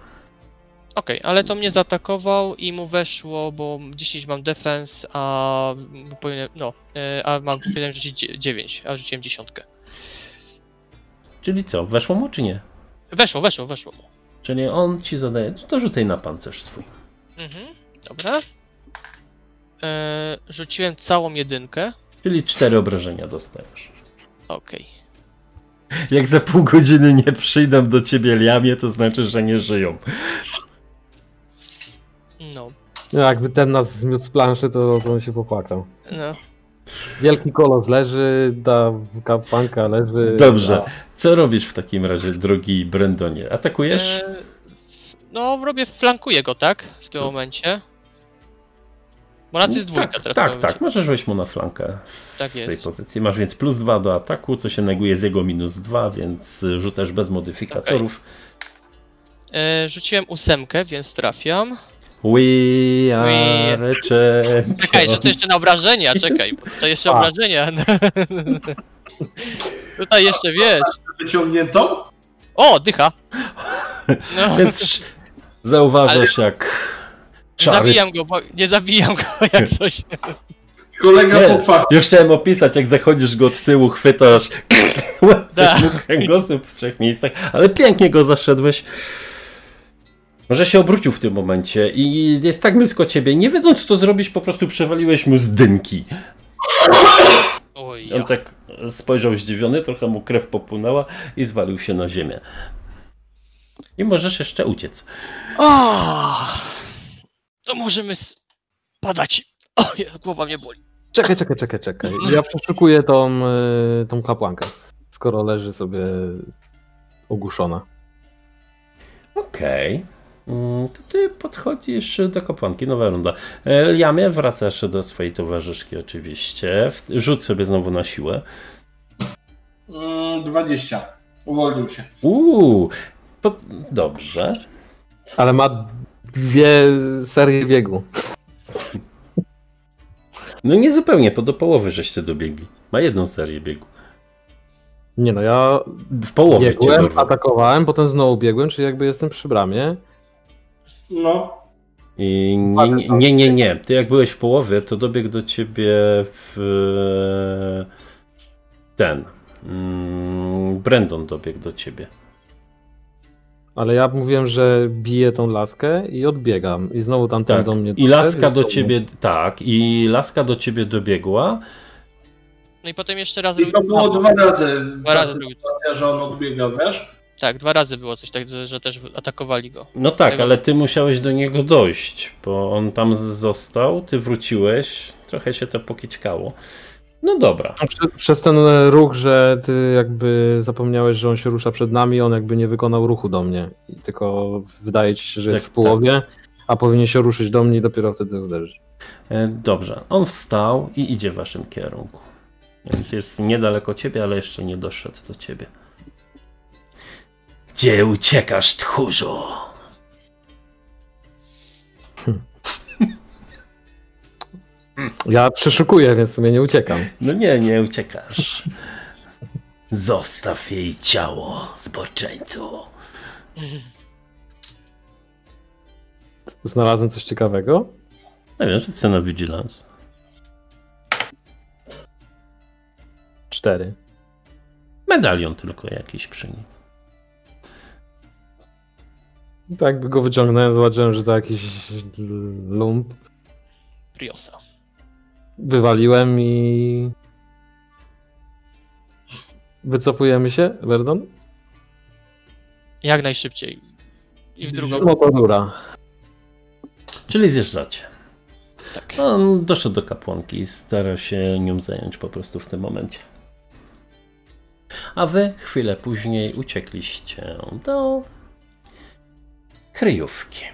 Okej, ale to mnie zaatakował i mu weszło, bo 10 mam defense, a powinien, no, e, a mam powinienem rzucić 9, a rzuciłem dziesiątkę.
Czyli co, weszło mu czy nie?
Weszło, weszło, weszło.
Czyli on ci zadaje. To rzucaj na pancerz swój.
Mhm, dobra. E, rzuciłem całą jedynkę.
Czyli cztery obrażenia dostajesz.
Okej.
Jak za pół godziny nie przyjdą do ciebie liamie, to znaczy, że nie żyją.
No,
No, jakby ten nas zmiótł z planszy, to, to on się popłakał.
no.
Wielki kolos leży, ta kapłanka leży.
Dobrze.
a-
Co robisz w takim razie, drogi Brendonie? Atakujesz?
E, no, robię, flankuję go, tak? W tym
To-
momencie. Bo nas jest dwójka
tak,
teraz.
tak, tak. Możesz wejść mu na flankę w
Tak
tej pozycji. Masz więc plus dwa do ataku, co się neguje z jego minus dwa, więc rzucasz bez modyfikatorów.
E, rzuciłem ósemkę, więc trafiam.
We are champions.
Czekaj, że to jeszcze na obrażenia, czekaj, bo to jeszcze
A.
obrażenia. Tutaj jeszcze wiesz.
Wyciągniętą?
O, dycha. No,
Więc zauważasz, jak
nie
czary
zabijam go, bo nie zabijam go jak coś.
Kolega
Nie. Już chciałem opisać, jak zachodzisz go od tyłu, chwytasz
Tak.
mu kręgosłup w trzech miejscach, ale pięknie go zaszedłeś. Może się obrócił w tym momencie i jest tak blisko ciebie, nie wiedząc co zrobić, po prostu przewaliłeś mu z dynki.
Oj,
On tak spojrzał zdziwiony, trochę mu krew popłynęła i zwalił się na ziemię. I możesz jeszcze uciec.
O, to możemy spadać. O, głowa mnie boli.
Czekaj, czekaj, czekaj, czekaj. Ja przeszukuję tą, y, tą kapłankę, skoro leży sobie ogłuszona.
Okej. Mm, To ty podchodzisz do kapłanki, nowa runda. E, Liamie, wracasz do swojej towarzyszki oczywiście. Rzuć sobie znowu na siłę.
Mm, 20. Uwolnił się.
Uuu, po... dobrze.
Ale ma dwie serie biegu.
No nie zupełnie, po do połowy żeście dobiegli. Ma jedną serię biegu.
Nie no, ja
W połowie cię
biegłem, atakowałem, potem znowu biegłem, czyli jakby jestem przy bramie.
No.
I nie, nie, nie, nie, nie. Ty jak byłeś w połowie, to dobiegł do ciebie w ten. Mm, Brandon dobiegł do ciebie.
Ale ja mówiłem, że biję tą laskę i odbiegam. I znowu tamten
Tak.
do mnie
I laska do ciebie, tak, i laska do ciebie dobiegła.
No i potem jeszcze raz
I to było dwa razy.
Dwa razy
sytuacja, że on odbiegał, wiesz?
Tak, dwa razy było coś tak, że też atakowali go.
No tak,
Tego-
ale ty musiałeś do niego dojść, bo on tam został, ty wróciłeś, trochę się to pokićkało. No dobra.
Prze- Przez ten ruch, że ty jakby zapomniałeś, że on się rusza przed nami, on jakby nie wykonał ruchu do mnie. I tylko wydaje ci się, że
Tak,
jest w połowie, a powinien się ruszyć do mnie i dopiero wtedy uderzyć.
E, Dobrze, on wstał i idzie w waszym kierunku. Więc jest niedaleko ciebie, ale jeszcze nie doszedł do ciebie. Gdzie uciekasz, tchórzu?
Ja przeszukuję, więc w sumie nie uciekam.
No nie, nie uciekasz. Zostaw jej ciało, zboczeńcu.
Znalazłem coś ciekawego.
Nie wiem, że cena Vigilance.
Cztery.
Medalion tylko jakiś przy nim.
To jakby go wyciągnąłem, zobaczyłem, że to jakiś lump.
Priosa.
Wywaliłem i... Wycofujemy się, Verdon?
Jak najszybciej. I w drugą.
No to rura.
Czyli zjeżdżacie.
Tak.
On doszedł do kapłanki i stara się nią zająć po prostu w tym momencie. A wy chwilę później uciekliście do kryjówki.